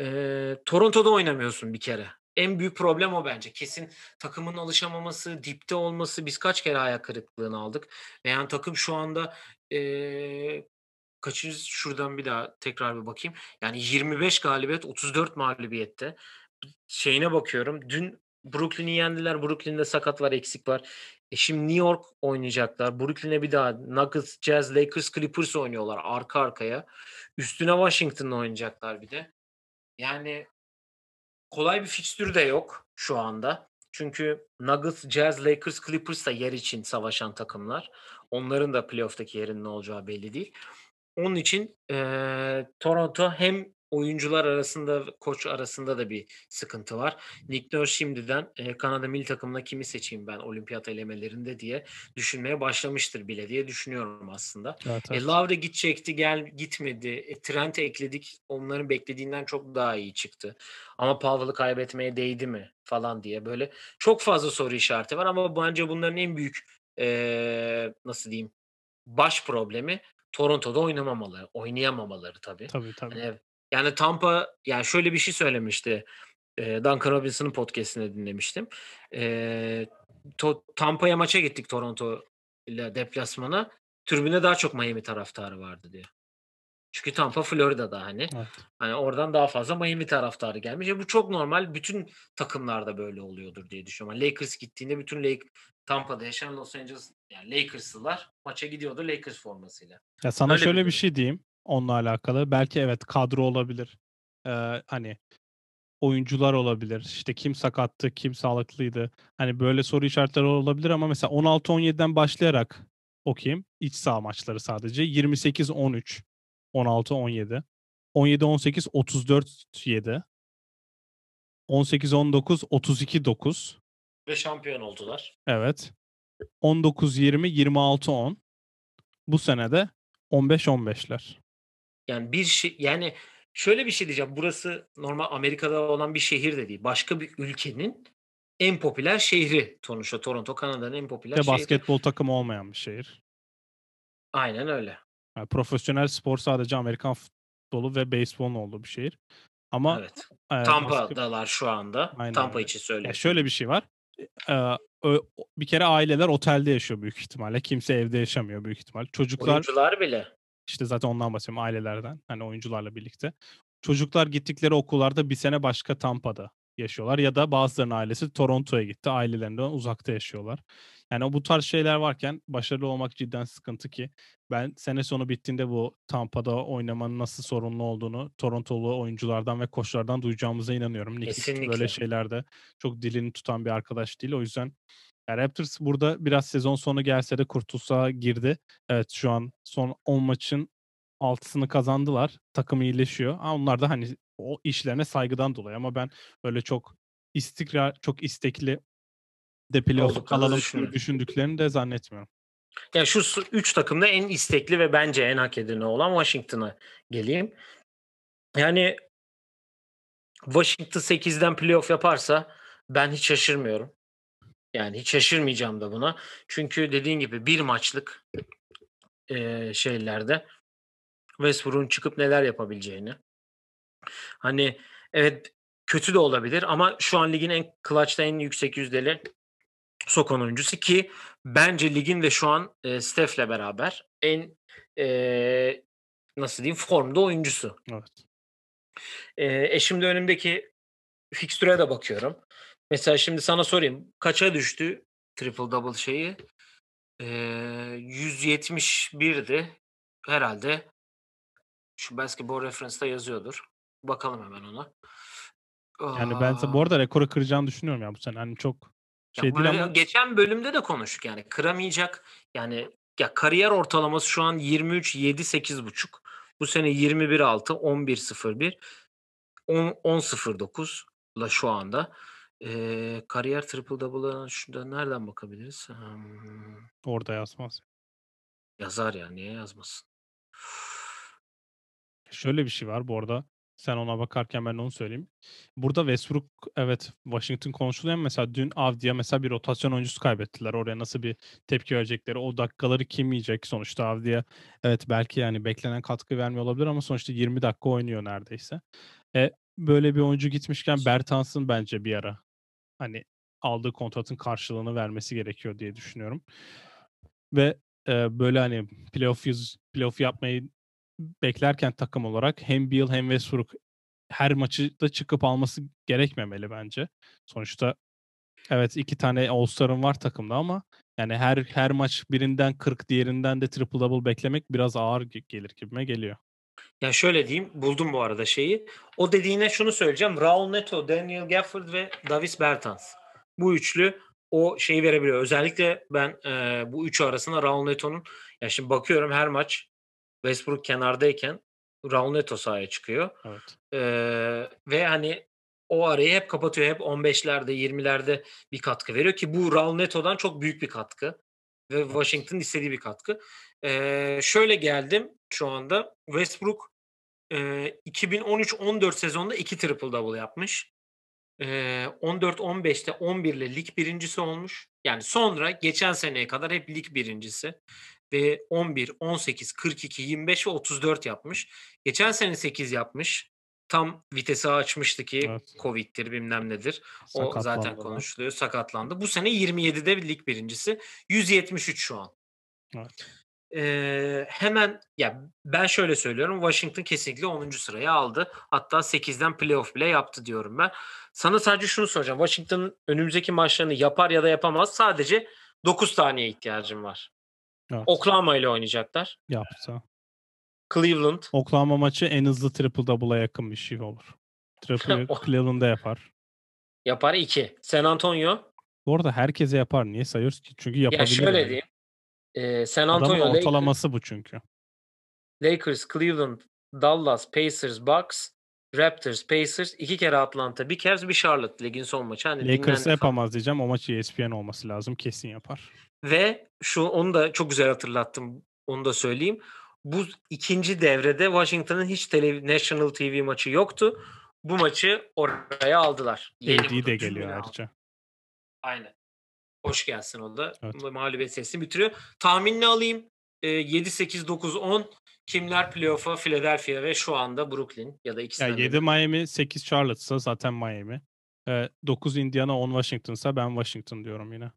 e, Toronto'da oynamıyorsun bir kere. en büyük problem o bence. Kesin takımın alışamaması, dipte olması. Biz kaç kere ayak kırıklığını aldık. Yani takım şu anda ee, kaçıncı şuradan bir daha tekrar bir bakayım. Yani 25 galibiyet, 34 mağlubiyette. Şeyine bakıyorum. Dün Brooklyn'i yendiler. Brooklyn'de sakat var, eksik var. E şimdi New York oynayacaklar. Brooklyn'e bir daha Nuggets, Jazz, Lakers, Clippers oynuyorlar arka arkaya. Üstüne Washington'la oynayacaklar bir de. Yani kolay bir fikstürü de yok şu anda. Çünkü Nuggets, Jazz, Lakers, Clippers da yer için savaşan takımlar. Onların da playoff'taki yerinin ne olacağı belli değil. Onun için e, Toronto hem oyuncular arasında koç arasında da bir sıkıntı var. Nick Nurse şimdiden e, Kanada milli takımına kimi seçeyim ben olimpiyat elemelerinde diye düşünmeye başlamıştır bile diye düşünüyorum aslında. Evet, evet. E, Lavre gidecekti gel gitmedi. E, Trent ekledik onların beklediğinden çok daha iyi çıktı. Ama Powell'ı kaybetmeye değdi mi falan diye böyle çok fazla soru işareti var ama bence bunların en büyük e, nasıl diyeyim baş problemi Toronto'da oynamamaları, oynayamamaları tabii. Tabii tabii. Yani, yani Tampa yani şöyle bir şey söylemişti. E, Duncan Robinson'ın podcast'ini dinlemiştim. E, to, Tampa'ya maça gittik Toronto ile deplasmana. Tribüne daha çok Miami taraftarı vardı diye. Çünkü Tampa Florida'da hani. Evet. Hani oradan daha fazla Miami taraftarı gelmiş. E bu çok normal. Bütün takımlarda böyle oluyordur diye düşünüyorum. Yani Lakers gittiğinde bütün Lake, Tampa'da yaşayan Los Angeles yani Lakers'lılar maça gidiyordu Lakers formasıyla. Ya sana Öyle şöyle bir, bir şey diyeyim onunla alakalı. Belki evet kadro olabilir. Ee, hani oyuncular olabilir. İşte kim sakattı, kim sağlıklıydı. Hani böyle soru işaretleri olabilir ama mesela 16-17'den başlayarak okuyayım. İç saha maçları sadece. 28-13, 16-17. 17-18, 34-7. 18-19, 32-9. Ve şampiyon oldular. Evet. 19-20, 26-10. Bu sene de 15-15'ler. Yani bir şey yani şöyle bir şey diyeceğim. Burası normal Amerika'da olan bir şehir de değil. Başka bir ülkenin en popüler şehri sonuçta Toronto Kanada'nın en popüler şehri. basketbol takımı olmayan bir şehir. Aynen öyle. Yani profesyonel spor sadece Amerikan futbolu ve beyzbolun olduğu bir şehir. Ama evet. e, Tampa'dalar şu anda. Aynen Tampa öyle. için söylüyorum. Yani şöyle bir şey var. Ee, bir kere aileler otelde yaşıyor büyük ihtimalle. Kimse evde yaşamıyor büyük ihtimal. Çocuklar Oyuncular bile. İşte zaten ondan bahsediyorum ailelerden. Hani oyuncularla birlikte. Çocuklar gittikleri okullarda bir sene başka Tampa'da yaşıyorlar ya da bazılarının ailesi Toronto'ya gitti. Ailelerinden uzakta yaşıyorlar. Yani bu tarz şeyler varken başarılı olmak cidden sıkıntı ki ben sene sonu bittiğinde bu Tampa'da oynamanın nasıl sorunlu olduğunu Torontolu oyunculardan ve koçlardan duyacağımıza inanıyorum. Nick böyle şeylerde çok dilini tutan bir arkadaş değil. O yüzden yani Raptors burada biraz sezon sonu gelse de kurtulsa girdi. Evet şu an son 10 maçın 6'sını kazandılar. Takım iyileşiyor. Ama onlar da hani o işlerine saygıdan dolayı ama ben öyle çok istikrar, çok istekli de playoff kalalım düşündüklerini de zannetmiyorum. Yani şu üç takımda en istekli ve bence en hak edeni olan Washington'a geleyim. Yani Washington 8'den playoff yaparsa ben hiç şaşırmıyorum. Yani hiç şaşırmayacağım da buna. Çünkü dediğin gibi bir maçlık e, şeylerde Westbrook'un çıkıp neler yapabileceğini. Hani evet kötü de olabilir ama şu an ligin en clutch'ta en yüksek yüzdeli sokan oyuncusu ki bence ligin de şu an e, Steph'le beraber en e, nasıl diyeyim formda oyuncusu. Evet. E, e şimdi önümdeki fikstüre de bakıyorum. Mesela şimdi sana sorayım. Kaça düştü triple double şeyi? Ee, 171'di. Herhalde şu basketball reference'da yazıyordur. Bakalım hemen ona. Yani ben bu arada rekoru kıracağını düşünüyorum ya bu sene. Hani çok şey değil ama... Geçen bölümde de konuştuk yani. Kıramayacak. Yani ya kariyer ortalaması şu an 23 7 8 buçuk. Bu sene 21 6 11 0 1 10 10 0 9 la şu anda. Eee, kariyer triple double'ına şurada nereden bakabiliriz? Hımm. Orada yazmaz. Yazar ya, niye yazmasın? Şöyle bir şey var bu arada. Sen ona bakarken ben onu söyleyeyim. Burada Westbrook evet Washington konuşuluyor mesela dün Avdi'ye mesela bir rotasyon oyuncusu kaybettiler. Oraya nasıl bir tepki verecekleri, o dakikaları kim yiyecek sonuçta Avdi'ye. Evet belki yani beklenen katkı vermiyor olabilir ama sonuçta 20 dakika oynuyor neredeyse. E, böyle bir oyuncu gitmişken Bertans'ın bence bir ara hani aldığı kontratın karşılığını vermesi gerekiyor diye düşünüyorum. Ve e, böyle hani playoff, playoff yapmayı beklerken takım olarak hem Beal hem Westbrook her maçı da çıkıp alması gerekmemeli bence. Sonuçta evet iki tane All-Star'ın var takımda ama yani her her maç birinden 40 diğerinden de triple double beklemek biraz ağır gelir gibime geliyor. Ya şöyle diyeyim, buldum bu arada şeyi. O dediğine şunu söyleyeceğim. Raul Neto, Daniel Gafford ve Davis Bertans. Bu üçlü o şeyi verebiliyor. Özellikle ben e, bu üçü arasında Raul Neto'nun ya şimdi bakıyorum her maç Westbrook kenardayken Raul Neto sahaya çıkıyor. Evet. E, ve hani o arayı hep kapatıyor. Hep 15'lerde 20'lerde bir katkı veriyor ki bu Raul Neto'dan çok büyük bir katkı. Ve Washington istediği bir katkı. E, şöyle geldim şu anda. Westbrook e, 2013-14 sezonunda iki triple double yapmış. 14-15'te 11 ile lig birincisi olmuş. Yani sonra geçen seneye kadar hep lig birincisi. Ve 11, 18, 42, 25 ve 34 yapmış. Geçen sene 8 yapmış. Tam vitesi açmıştı ki evet. Covid'dir bilmem nedir. O zaten konuşuluyor. Sakatlandı. Bu sene 27'de lig birincisi. 173 şu an. Evet. Ee, hemen ya ben şöyle söylüyorum. Washington kesinlikle 10. sıraya aldı. Hatta 8'den playoff bile yaptı diyorum ben. Sana sadece şunu soracağım. Washington'ın önümüzdeki maçlarını yapar ya da yapamaz. Sadece 9 taneye ihtiyacım var. Evet. Oklahoma ile oynayacaklar. Yapsa. Cleveland. Oklahoma maçı en hızlı triple double'a yakın bir şey olur. Triple Cleveland'da yapar. Yapar 2. San Antonio. Bu arada herkese yapar. Niye sayıyoruz ki? Çünkü yapabilir. Ya şöyle yani. diyeyim. Ee, San Antonio. Adamın ortalaması Lakers, bu çünkü. Lakers, Cleveland, Dallas, Pacers, Bucks, Raptors, Pacers, iki kere Atlanta, bir kez bir Charlotte ligin son maçı. Hani Lakers yapamaz diyeceğim. O maçı ESPN olması lazım. Kesin yapar. Ve şu onu da çok güzel hatırlattım. Onu da söyleyeyim. Bu ikinci devrede Washington'ın hiç tele, National TV maçı yoktu. Bu maçı oraya aldılar. AD de geliyor ayrıca. Aynen. Hoş gelsin o da. Evet. Mağlubiyet sesini bitiriyor. Tahminini alayım. E, 7, 8, 9, 10. Kimler playoff'a? Philadelphia ve şu anda Brooklyn ya da ikisinden yani 7 Miami, 8 Charlotte'sa zaten Miami. E, 9 Indiana, 10 Washington'sa ben Washington diyorum yine.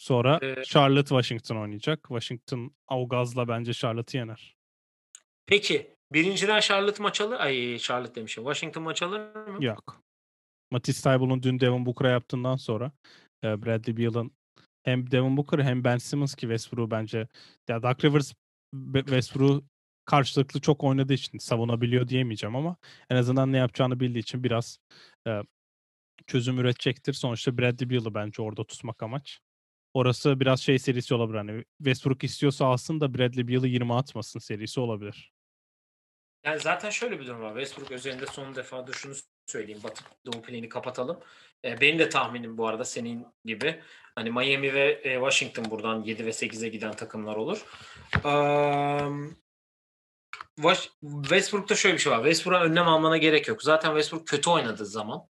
Sonra ee, Charlotte Washington oynayacak. Washington Augaz'la bence Charlotte'ı yener. Peki birinciden Charlotte maç alır. Ay Charlotte demişim. Washington maç alır mı? Yok. Matisse Tybul'un dün Devin Booker'a yaptığından sonra Bradley Beal'ın hem Devin Booker hem Ben Simmons ki Westbrook bence ya Doug Rivers Westbrook karşılıklı çok oynadığı için savunabiliyor diyemeyeceğim ama en azından ne yapacağını bildiği için biraz e, çözüm üretecektir. Sonuçta Bradley Beal'ı bence orada tutmak amaç. Orası biraz şey serisi olabilir. Hani Westbrook istiyorsa alsın da Bradley Beal'ı 20 atmasın serisi olabilir. Yani zaten şöyle bir durum var. Westbrook üzerinde son defa da şunu söyleyeyim. Batı Doğu planı kapatalım. E, benim de tahminim bu arada senin gibi. Hani Miami ve e, Washington buradan 7 ve 8'e giden takımlar olur. Um, Westbrook'ta şöyle bir şey var. Westbrook'a önlem almana gerek yok. Zaten Westbrook kötü oynadığı zaman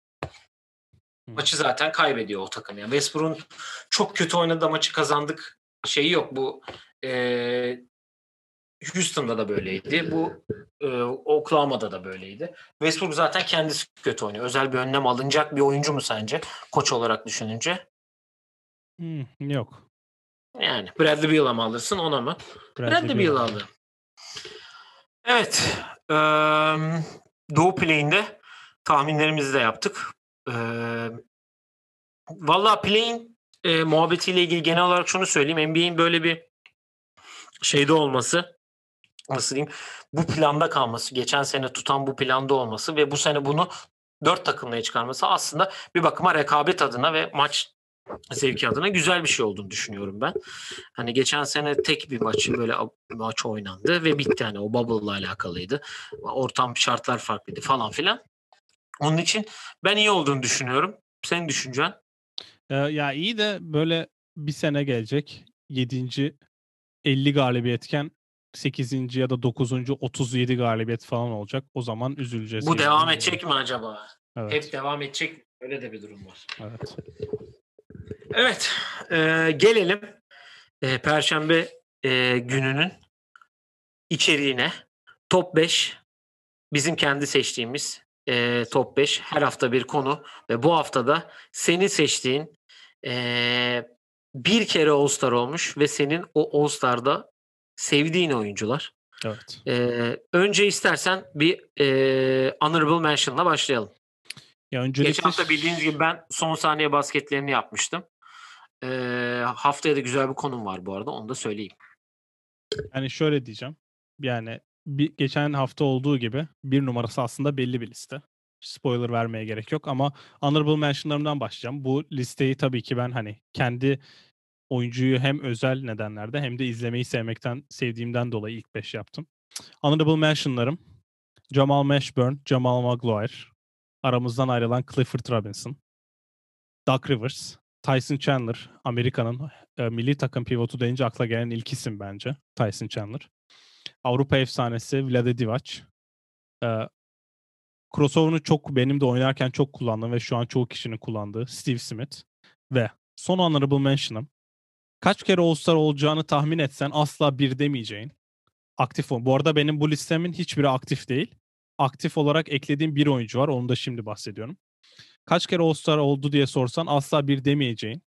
maçı zaten kaybediyor o takım. Yani Westbrook'un çok kötü oynadığı maçı kazandık şeyi yok. Bu e, Houston'da da böyleydi. Bu e, Oklahoma'da da böyleydi. Westbrook zaten kendisi kötü oynuyor. Özel bir önlem alınacak bir oyuncu mu sence? Koç olarak düşününce. Hmm, yok. Yani Bradley Beal'a mı alırsın ona mı? Bradley, Bradley Beal'a alırım. Evet. E, Doğu Play'inde tahminlerimizi de yaptık. E, Valla Play'in e, muhabbetiyle ilgili genel olarak şunu söyleyeyim. NBA'in böyle bir şeyde olması nasıl diyeyim bu planda kalması, geçen sene tutan bu planda olması ve bu sene bunu dört takımla çıkarması aslında bir bakıma rekabet adına ve maç zevki adına güzel bir şey olduğunu düşünüyorum ben. Hani geçen sene tek bir maç böyle maç oynandı ve bitti hani o bubble'la alakalıydı. Ortam şartlar farklıydı falan filan. Onun için ben iyi olduğunu düşünüyorum. Senin düşüncen? Ee, ya iyi de böyle bir sene gelecek. 7. 50 galibiyetken 8. ya da 9. 37 galibiyet falan olacak. O zaman üzüleceğiz. Bu yani. devam edecek mi acaba? Evet. Hep devam edecek. Öyle de bir durum var. Evet. Evet. E, gelelim e, Perşembe e, gününün içeriğine. Top 5 bizim kendi seçtiğimiz e, top 5 her hafta bir konu ve bu haftada senin seçtiğin e, bir kere All-Star olmuş ve senin o All-Star'da sevdiğin oyuncular. Evet. E, önce istersen bir e, honorable mention'la başlayalım. Ya öncelikle... Geçen hafta bildiğiniz gibi ben son saniye basketlerini yapmıştım. E, haftaya da güzel bir konum var bu arada onu da söyleyeyim. Yani şöyle diyeceğim. Yani bir, geçen hafta olduğu gibi bir numarası aslında belli bir liste. Spoiler vermeye gerek yok ama honorable mentionlarımdan başlayacağım. Bu listeyi tabii ki ben hani kendi oyuncuyu hem özel nedenlerde hem de izlemeyi sevmekten sevdiğimden dolayı ilk 5 yaptım. Honorable mentionlarım Jamal Mashburn, Jamal Maguire, aramızdan ayrılan Clifford Robinson, Doug Rivers, Tyson Chandler, Amerika'nın e, milli takım pivotu deyince akla gelen ilk isim bence Tyson Chandler. Avrupa efsanesi Vlade Divac. E, crossover'ını çok benim de oynarken çok kullandım ve şu an çoğu kişinin kullandığı Steve Smith. Ve son honorable mention'ım kaç kere All-Star olacağını tahmin etsen asla bir demeyeceğin aktif Bu arada benim bu listemin hiçbiri aktif değil. Aktif olarak eklediğim bir oyuncu var. Onu da şimdi bahsediyorum. Kaç kere All-Star oldu diye sorsan asla bir demeyeceğin.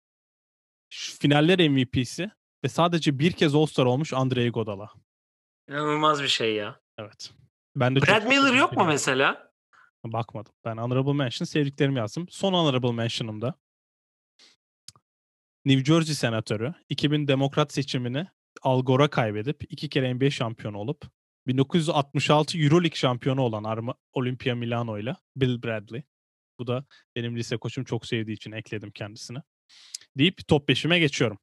Şu finaller MVP'si ve sadece bir kez All-Star olmuş Andrei Godala. İnanılmaz bir şey ya. Evet. Ben de Brad Miller yok mu mesela? Bakmadım. Ben honorable mention sevdiklerimi yazdım. Son honorable mention'ımda New Jersey senatörü 2000 demokrat seçimini Al Gore'a kaybedip iki kere NBA şampiyonu olup 1966 Euroleague şampiyonu olan Arma, Olympia Milano ile Bill Bradley. Bu da benim lise koçum çok sevdiği için ekledim kendisine. Deyip top 5'ime geçiyorum.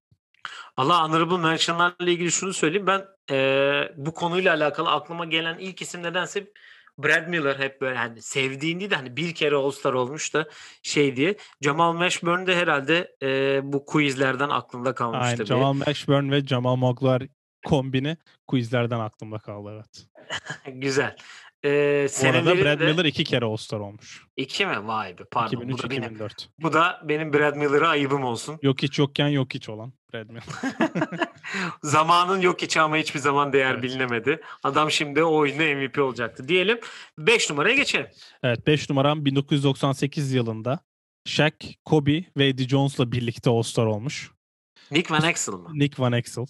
Allah honorable mentionlarla ilgili şunu söyleyeyim. Ben e, bu konuyla alakalı aklıma gelen ilk isim nedense Brad Miller hep böyle hani sevdiğini de hani bir kere All-Star olmuş da şey diye. Jamal Mashburn de herhalde e, bu quizlerden aklımda kalmıştı. Aynen. Jamal Mashburn ve Jamal Moglar kombini quizlerden aklımda kaldı evet. Güzel. Ee, Bu arada Brad Miller iki kere All-Star olmuş. İki mi? Vay be pardon. 2003, bu, da benim, 2004. bu da benim Brad Miller'a ayıbım olsun. Yok hiç yokken yok hiç olan Brad Miller. Zamanın yok hiç ama hiçbir zaman değer Evet. bilinemedi. Adam şimdi o oyunda MVP olacaktı. Diyelim 5 numaraya geçelim. evet 5 numaram 1998 yılında Shaq, Kobe ve Eddie Jones'la birlikte All-Star olmuş. Nick Van Exel mı? Nick Van Exel.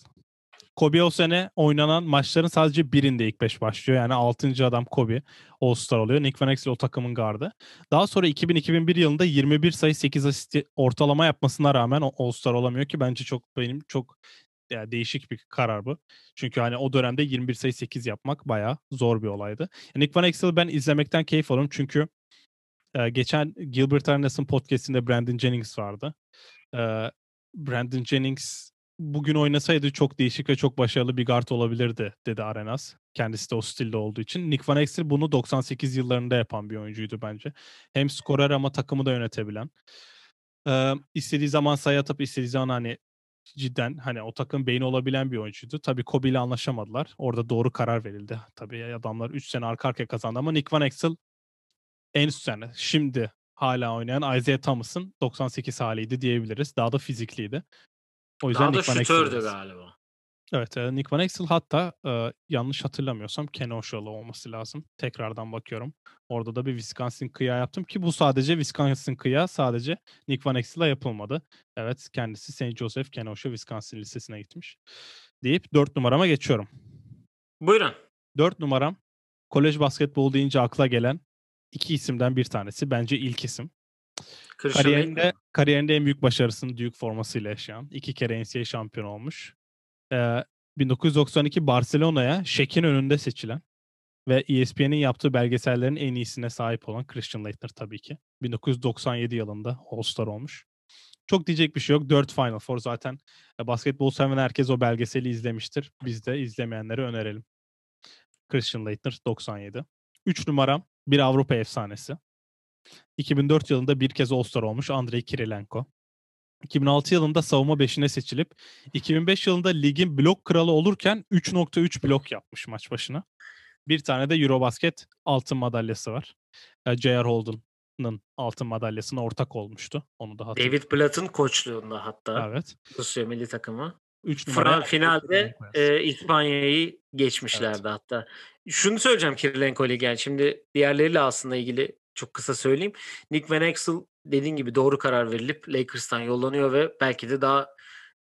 Kobe o sene oynanan maçların sadece birinde ilk 5 başlıyor. Yani 6. adam Kobe All-Star oluyor. Nick Van Exel o takımın gardı. Daha sonra 2000-2001 yılında 21 sayı 8 asist ortalama yapmasına rağmen All-Star olamıyor ki bence çok benim çok yani değişik bir karar bu. Çünkü hani o dönemde 21 sayı 8 yapmak bayağı zor bir olaydı. Nick Van Exel'i ben izlemekten keyif alıyorum çünkü e, geçen Gilbert Arenes'in podcastinde Brandon Jennings vardı. E, Brandon Jennings bugün oynasaydı çok değişik ve çok başarılı bir guard olabilirdi dedi Arenas. Kendisi de o stilde olduğu için. Nick Van Exel bunu 98 yıllarında yapan bir oyuncuydu bence. Hem skorer ama takımı da yönetebilen. Ee, istediği zaman sayı atıp istediği zaman hani cidden hani o takım beyni olabilen bir oyuncuydu. Tabii Kobe ile anlaşamadılar. Orada doğru karar verildi. Tabii adamlar 3 sene arka arkaya kazandı ama Nick Van Exel en üst sene şimdi hala oynayan Isaiah Thomas'ın 98 haliydi diyebiliriz. Daha da fizikliydi. O yüzden Daha da Nick Van Exel şütördü deriz. galiba. Evet, e, Nick Van Exel hatta e, yanlış hatırlamıyorsam Kenoshalı olması lazım. Tekrardan bakıyorum. Orada da bir Wisconsin kıya yaptım ki bu sadece Wisconsin kıya sadece Nick Van Exel'a yapılmadı. Evet, kendisi St. Joseph Kenosha Wisconsin Lisesi'ne gitmiş. Deyip 4 numarama geçiyorum. Buyurun. 4 numaram kolej basketbol deyince akla gelen iki isimden bir tanesi. Bence ilk isim. Christian Kariyerinde, kariyerinde en büyük başarısını Duke formasıyla yaşayan. iki kere NCAA şampiyon olmuş. Ee, 1992 Barcelona'ya Shaq'in önünde seçilen ve ESPN'in yaptığı belgesellerin en iyisine sahip olan Christian Laettner tabii ki. 1997 yılında All-Star olmuş. Çok diyecek bir şey yok. 4 Final Four zaten e, basketbol seven herkes o belgeseli izlemiştir. Biz de izlemeyenlere önerelim. Christian Laettner 97. 3 numaram bir Avrupa efsanesi. 2004 yılında bir kez All-Star olmuş Andrei Kirilenko. 2006 yılında savunma beşine seçilip 2005 yılında ligin blok kralı olurken 3.3 blok yapmış maç başına. Bir tane de Eurobasket altın madalyası var. J.R. Holden'ın altın madalyasına ortak olmuştu. Onu da. David Blatt'ın koçluğunda hatta Evet. Rusya milli takımı. 3 Fra- finalde e, İspanya'yı geçmişlerdi hatta. Şunu söyleyeceğim Kirilenko ile. Yani Şimdi diğerleriyle aslında ilgili çok kısa söyleyeyim. Nick Van Exel dediğin gibi doğru karar verilip Lakers'tan yollanıyor ve belki de daha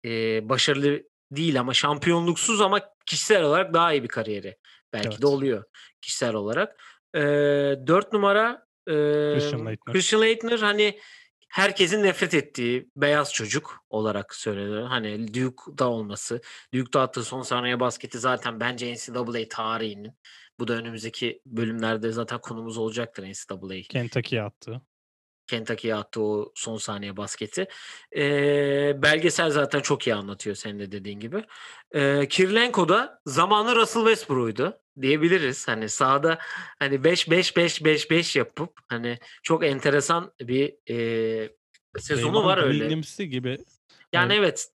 e, başarılı değil ama şampiyonluksuz ama kişisel olarak daha iyi bir kariyeri belki Evet. de oluyor kişisel olarak. E, 4 numara e, Christian Laettner hani herkesin nefret ettiği beyaz çocuk olarak söyleniyor. Hani Duke'da olması. Duke'da attığı son saniye basketi zaten bence NCAA tarihinin. Bu da önümüzdeki bölümlerde zaten konumuz olacaktır NCAA. Kentucky'ye attı. Kentucky'ye attığı o son saniye basketi. Ee, belgesel zaten çok iyi anlatıyor senin de dediğin gibi. Ee, Kirilenko da zamanı Russell Westbrook'uydu diyebiliriz. Hani sahada hani 5-5-5-5-5 yapıp hani çok enteresan bir e, sezonu Draymond var öyle. Green'imsi gibi. Yani evet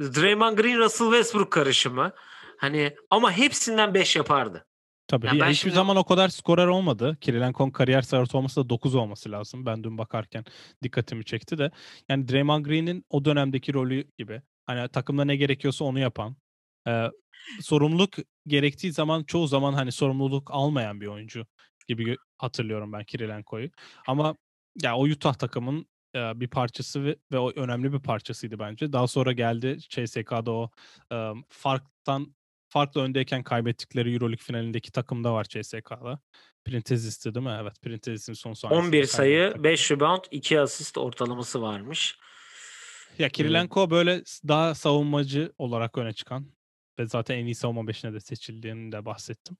Draymond Green Russell Westbrook karışımı. Hani ama hepsinden 5 yapardı. Tabii. Ya ben hiçbir şimdi- zaman o kadar skorer olmadı. Kirilenko'nun kariyer sıralaması da 9 olması lazım. Ben dün bakarken dikkatimi çekti de. Yani Draymond Green'in o dönemdeki rolü gibi. Hani takımda ne gerekiyorsa onu yapan. e, sorumluluk gerektiği zaman çoğu zaman hani sorumluluk almayan bir oyuncu gibi hatırlıyorum ben Kirilenko'yu. Ama ya o Utah takımın e, bir parçası ve, ve o önemli bir parçasıydı bence. Daha sonra geldi CSK'da o e, farktan farklı öndeyken kaybettikleri EuroLeague finalindeki takımda var CSK'da. Printezis'ti değil mi? Evet, Printezis'in son saniyesinde 11 sayı, kaybettik. 5 rebound, 2 asist ortalaması varmış. Ya Kirilenko böyle s- daha savunmacı olarak öne çıkan ve zaten en iyi savunma beşine de seçildiğini de bahsettim.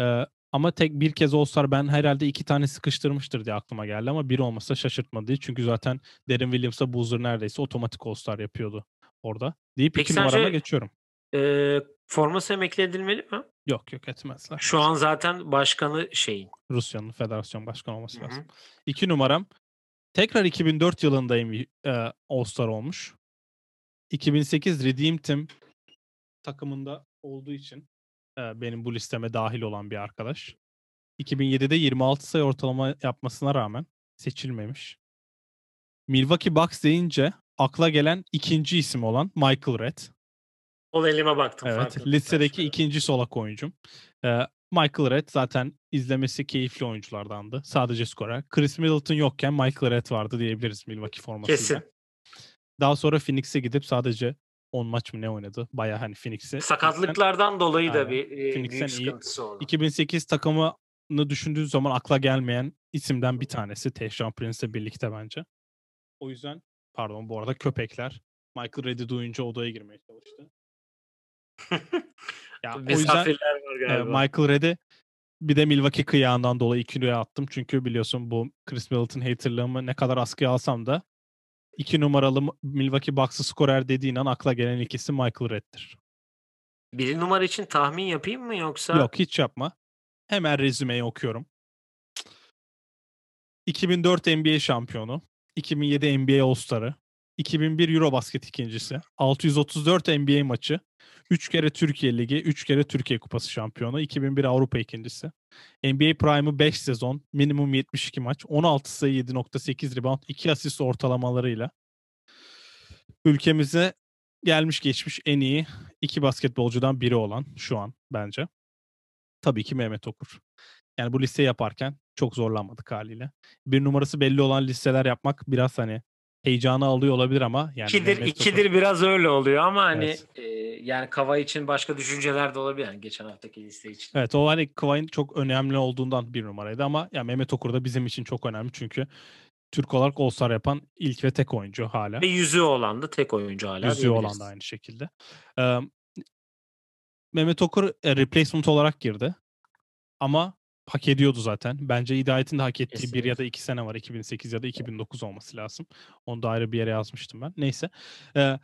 Ee, ama tek bir kez All-Star ben herhalde iki tane sıkıştırmıştır diye aklıma geldi ama bir olmasa şaşırtmadı. Çünkü zaten Derin Williams'a Boozer neredeyse otomatik All-Star yapıyordu orada. Deyip Peki iki numarama geçiyorum. Ee, forması emekli edilmeli mi? Yok yok etmezler. Şu an zaten başkanı şeyin. Rusya'nın federasyon başkanı olması Hı hı. lazım. İki numaram tekrar 2004 yılında e, All-Star olmuş. 2008 Redeem Team takımında olduğu için e, benim bu listeme dahil olan bir arkadaş. 2007'de 26 sayı ortalama yapmasına rağmen seçilmemiş. Milwaukee Bucks deyince akla gelen ikinci isim olan Michael Redd. Sol elime baktım. Evet, listedeki ikinci solak oyuncum. Ee, Michael Redd zaten izlemesi keyifli oyunculardandı. Sadece skorer. Chris Middleton yokken Michael Redd vardı diyebiliriz Milwaukee formasıyla. Kesin. Daha sonra Phoenix'e gidip sadece 10 maç mı ne oynadı? Baya hani Phoenix'e. Sakatlıklardan dolayı da bir e, Phoenix'ten büyük iyi. oldu. 2008 takımını düşündüğü zaman akla gelmeyen isimden bir tanesi. Tayshaun Prince'le birlikte bence. O yüzden pardon bu arada köpekler Michael Redd'i duyunca odaya girmeye çalıştı. Ya, o yüzden var galiba. Michael Redd'i bir de Milwaukee kıyağından dolayı ikiye attım. Çünkü biliyorsun bu Chris Middleton haterlığımı ne kadar askıya alsam da iki numaralı Milwaukee Bucks'ı skorer dediğin an akla gelen ikisi Michael Redd'dir. Bir numara için tahmin yapayım mı yoksa? Yok hiç yapma. Hemen rezümeyi okuyorum. 2004 NBA şampiyonu, 2007 NBA All-Star'ı, 2001 Eurobasket ikincisi, 634 NBA maçı, 3 kere Türkiye Ligi, 3 kere Türkiye Kupası şampiyonu, 2001 Avrupa ikincisi. NBA Prime'ı 5 sezon, minimum 72 maç, 16 sayı 7.8 rebound, 2 asist ortalamalarıyla ülkemize gelmiş geçmiş en iyi iki basketbolcudan biri olan şu an bence. Tabii ki Mehmet Okur. Yani bu listeyi yaparken çok zorlanmadık haliyle. Bir numarası belli olan listeler yapmak biraz hani heyecanı alıyor olabilir ama yani İkidir, ikidir biraz öyle oluyor ama hani Evet. e, yani Kava için başka düşünceler de olabilir. Yani geçen haftaki liste için. Evet o hani Kıvay'ın çok önemli olduğundan bir numaraydı ama ya Mehmet Okur da bizim için çok önemli çünkü Türk olarak All-Star yapan ilk ve tek oyuncu hala. Ve yüzüğü olan da tek oyuncu hala. Yüzüğü olan da aynı şekilde. Ee, Mehmet Okur e, replacement olarak girdi. Ama hak ediyordu zaten. Bence Hidayet'in de hak ettiği bir Kesinlikle. ya da iki sene var. 2008 ya da 2009 olması lazım. Onu da ayrı bir yere yazmıştım ben. Neyse. Ee,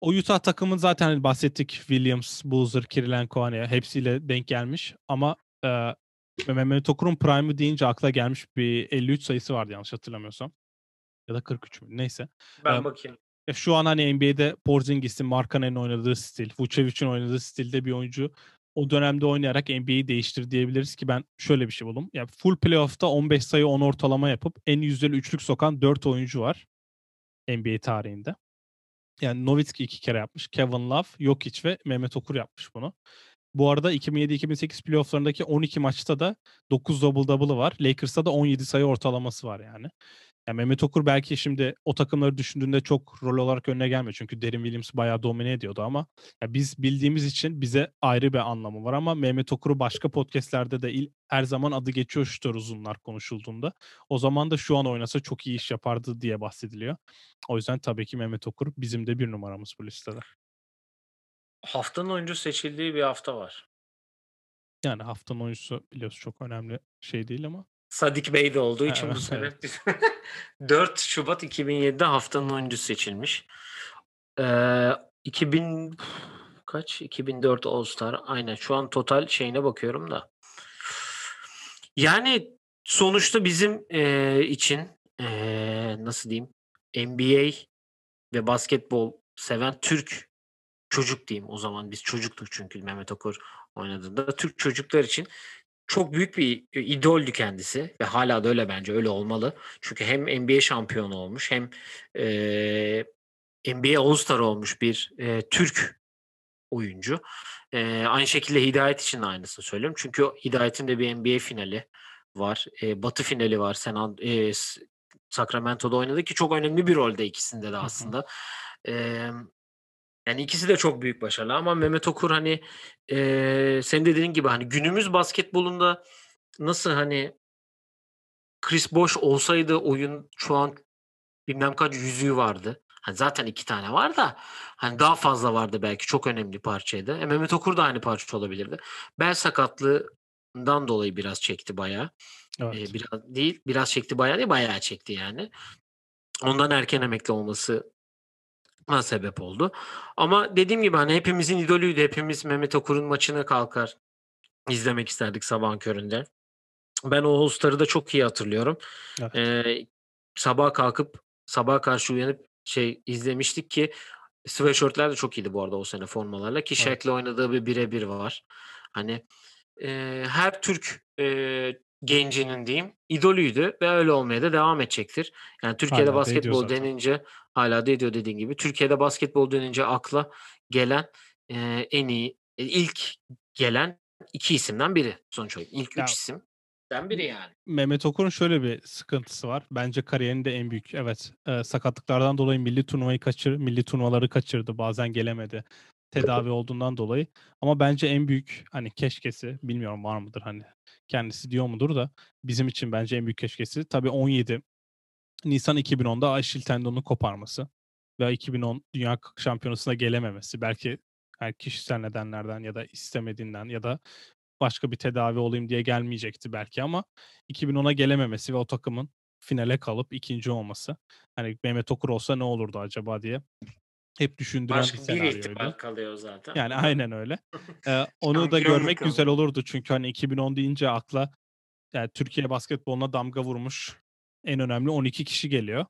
o Utah takımın zaten hani bahsettik. Williams, Boozer, Kirilenko hani hepsiyle denk gelmiş. Ama e, Mehmet Okur'un prime'ı deyince akla gelmiş bir 53 sayısı vardı yanlış hatırlamıyorsam. Ya da 43 mü? Neyse. Ben Ee, bakayım. Ya şu an hani NBA'de Porzingis'in, Markkanen'in oynadığı stil, Vucevic'in oynadığı stilde bir oyuncu o dönemde oynayarak NBA'yi değiştir diyebiliriz ki ben şöyle bir şey buldum. Ya full playoff'ta 15 sayı 10 ortalama yapıp en yüzdeli üçlük sokan 4 oyuncu var NBA tarihinde. Yani Nowitzki iki kere yapmış. Kevin Love, Jokic ve Mehmet Okur yapmış bunu. Bu arada 2007-2008 playofflarındaki 12 maçta da 9 double double'ı var. Lakers'ta da 17 sayı ortalaması var yani. Yani Mehmet Okur belki şimdi o takımları düşündüğünde çok rol olarak önüne gelmiyor. Çünkü Derin Williams bayağı domine ediyordu ama ya biz bildiğimiz için bize ayrı bir anlamı var ama Mehmet Okur'u başka podcastlerde de il, her zaman adı geçiyor şutör uzunlar konuşulduğunda. O zaman da şu an oynasa çok iyi iş yapardı diye bahsediliyor. O yüzden tabii ki Mehmet Okur bizim de bir numaramız bu listede. Haftanın oyuncu seçildiği bir hafta var. Yani haftanın oyuncusu biliyorsun çok önemli şey değil ama. Sadik Bey de olduğu için Evet, bu sene 4 Şubat 2007'de haftanın oyuncusu seçilmiş. Ee, 2000 kaç? 2004 All Star. Aynen. Şu an total şeyine bakıyorum da. Yani sonuçta bizim e, için e, nasıl diyeyim NBA ve basketbol seven Türk çocuk diyeyim o zaman biz çocuktuk çünkü Mehmet Okur oynadığında Türk çocuklar için çok büyük bir idoldü kendisi ve hala da öyle bence öyle olmalı. Çünkü hem NBA şampiyonu olmuş hem e, NBA All-Star olmuş bir e, Türk oyuncu. E, aynı şekilde Hidayet için de aynısını söylüyorum. Çünkü Hidayet'in de bir NBA finali var. E, Batı finali var. Sen e, Sacramento'da oynadı ki çok önemli bir rolde ikisinde de aslında. E, yani ikisi de çok büyük başarılı ama Mehmet Okur hani e, senin dediğin gibi hani günümüz basketbolunda nasıl hani Chris Bosh olsaydı oyun şu an bilmem kaç yüzüğü vardı. Hani zaten iki tane var da hani daha fazla vardı belki çok önemli parçaydı. E, Mehmet Okur da aynı parça olabilirdi. Bel sakatlığından dolayı biraz çekti bayağı. Evet. E, biraz değil biraz çekti bayağı değil bayağı çekti yani. Ondan erken emekli olması sebep oldu. Ama dediğim gibi hani hepimizin idolüydü. Hepimiz Mehmet Okur'un maçına kalkar izlemek isterdik sabahın köründe. Ben o All-Star'ı da çok iyi hatırlıyorum. Evet. Ee, sabah kalkıp sabah karşı uyanıp şey izlemiştik ki sweatshirtler de çok iyiydi bu arada o sene formalarla ki Evet. Shaq'le oynadığı bir birebir var. Hani e, her Türk e, gencinin diyeyim idolüydü ve öyle olmaya da devam edecektir. Yani Türkiye'de Hala basketbol zaten. denince hala da ediyor dediğin gibi. Türkiye'de basketbol denince akla gelen e, en iyi e, ilk gelen iki isimden biri sonuç olarak. İlk Ya- üç isimden biri yani. Mehmet Okur'un şöyle bir sıkıntısı var. Bence kariyerinde en büyük. Evet. e, sakatlıklardan dolayı milli turnuvayı kaçır, milli turnuvaları kaçırdı. Bazen gelemedi. Tedavi olduğundan dolayı. Ama bence en büyük hani keşkesi bilmiyorum var mıdır hani kendisi diyor mudur da bizim için bence en büyük keşkesi tabii 17 Nisan 2010'da Achilles tendonunu koparması ve 2010 Dünya Şampiyonası'na gelememesi. Belki yani kişisel nedenlerden ya da istemediğinden ya da başka bir tedavi olayım diye gelmeyecekti belki ama 2010'a gelememesi ve o takımın finale kalıp ikinci olması. Hani Mehmet Okur olsa ne olurdu acaba diye hep düşündüren bir Başka bir senaryoydu. ihtimal kalıyor zaten. Yani aynen öyle. Ee, onu da görmek güzel olurdu çünkü hani 2010 deyince akla yani Türkiye basketboluna damga vurmuş en önemli 12 kişi geliyor.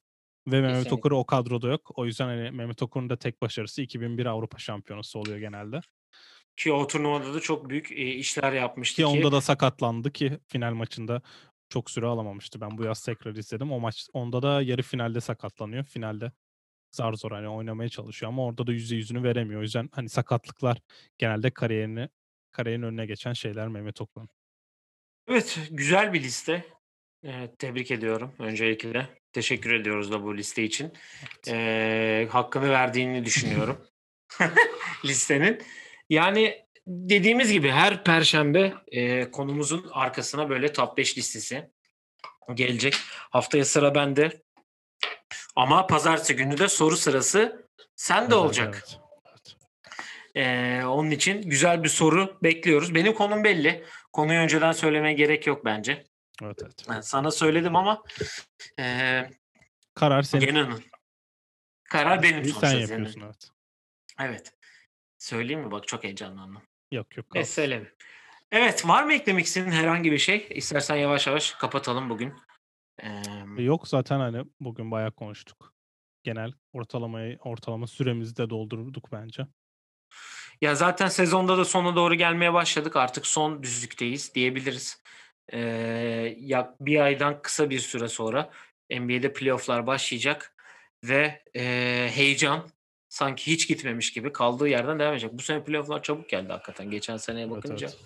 Ve Mehmet. Okur o kadroda yok. O yüzden hani Mehmet Okur'un da tek başarısı 2001 Avrupa Şampiyonası oluyor genelde. Ki o turnuvada da çok büyük e, işler yapmıştı Ki ki. onda da sakatlandı ki final maçında çok süre alamamıştı. Ben bu yaz tekrar izledim. O maç onda da yarı finalde sakatlanıyor. Finalde zar zor hani oynamaya çalışıyor ama orada da yüzde yüzünü veremiyor. O yüzden hani sakatlıklar genelde kariyerini kariyerin önüne geçen şeyler Mehmet Okur'un. Evet, güzel bir liste. Evet, tebrik ediyorum öncelikle. Teşekkür ediyoruz da bu liste için. Ee, hakkını verdiğini düşünüyorum listenin. Yani dediğimiz gibi her perşembe e, konumuzun arkasına böyle top 5 listesi gelecek. Haftaya sıra bende. Ama pazartesi günü de soru sırası sende Evet, olacak. evet. Evet. Ee, onun için güzel bir soru bekliyoruz. Benim konum belli. Konuyu önceden söylemeye gerek yok bence. Evet, evet. Ben sana söyledim ama e, Karar senin. gene karar benim Sen yapıyorsun evet. Evet. Söyleyeyim mi? Bak çok heyecanlandım. Yok yok. Ne kalsın. söyleyeyim. Evet var mı eklemek istediğin herhangi bir şey? İstersen yavaş yavaş kapatalım bugün. Ee, Yok zaten hani bugün bayağı konuştuk. Genel ortalamayı ortalama süremizi de doldurduk bence. Ya zaten sezonda da sona doğru gelmeye başladık. Artık son düzlükteyiz diyebiliriz. Ee, ya bir aydan kısa bir süre sonra NBA'de playofflar başlayacak ve e, heyecan sanki hiç gitmemiş gibi kaldığı yerden devam edecek. Bu sene playoff'lar çabuk geldi hakikaten. Geçen seneye bakınca evet.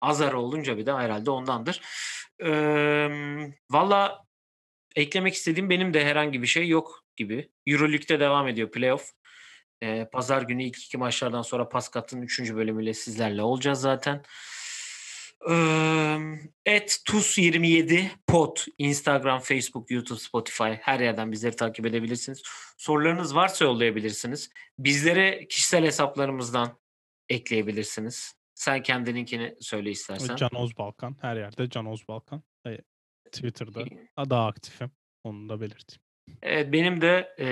az ara olunca bir de herhalde ondandır. Ee, Valla eklemek istediğim benim de herhangi bir şey yok gibi. Euroleague'de devam ediyor playoff. Ee, Pazar günü ilk iki maçlardan sonra Paskat'ın üçüncü bölümüyle sizlerle olacağız zaten. Et Tus27 Pod Instagram, Facebook, YouTube, Spotify her yerden bizleri takip edebilirsiniz. Sorularınız varsa yollayabilirsiniz. Bizlere kişisel hesaplarımızdan ekleyebilirsiniz. Sen kendininkini söyle istersen. Can Balkan Her yerde Can Balkan Twitter'da daha aktifim. Onu da belirteyim. Evet benim de e,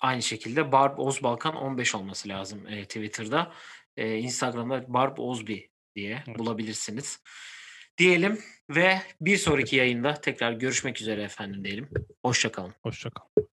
aynı şekilde Barb Ozbalkan 15 olması lazım e, Twitter'da. E, Instagram'da Barb Ozbi diye evet. bulabilirsiniz. Diyelim ve bir sonraki yayında tekrar görüşmek üzere efendim diyelim. Hoşçakalın. Hoşçakalın.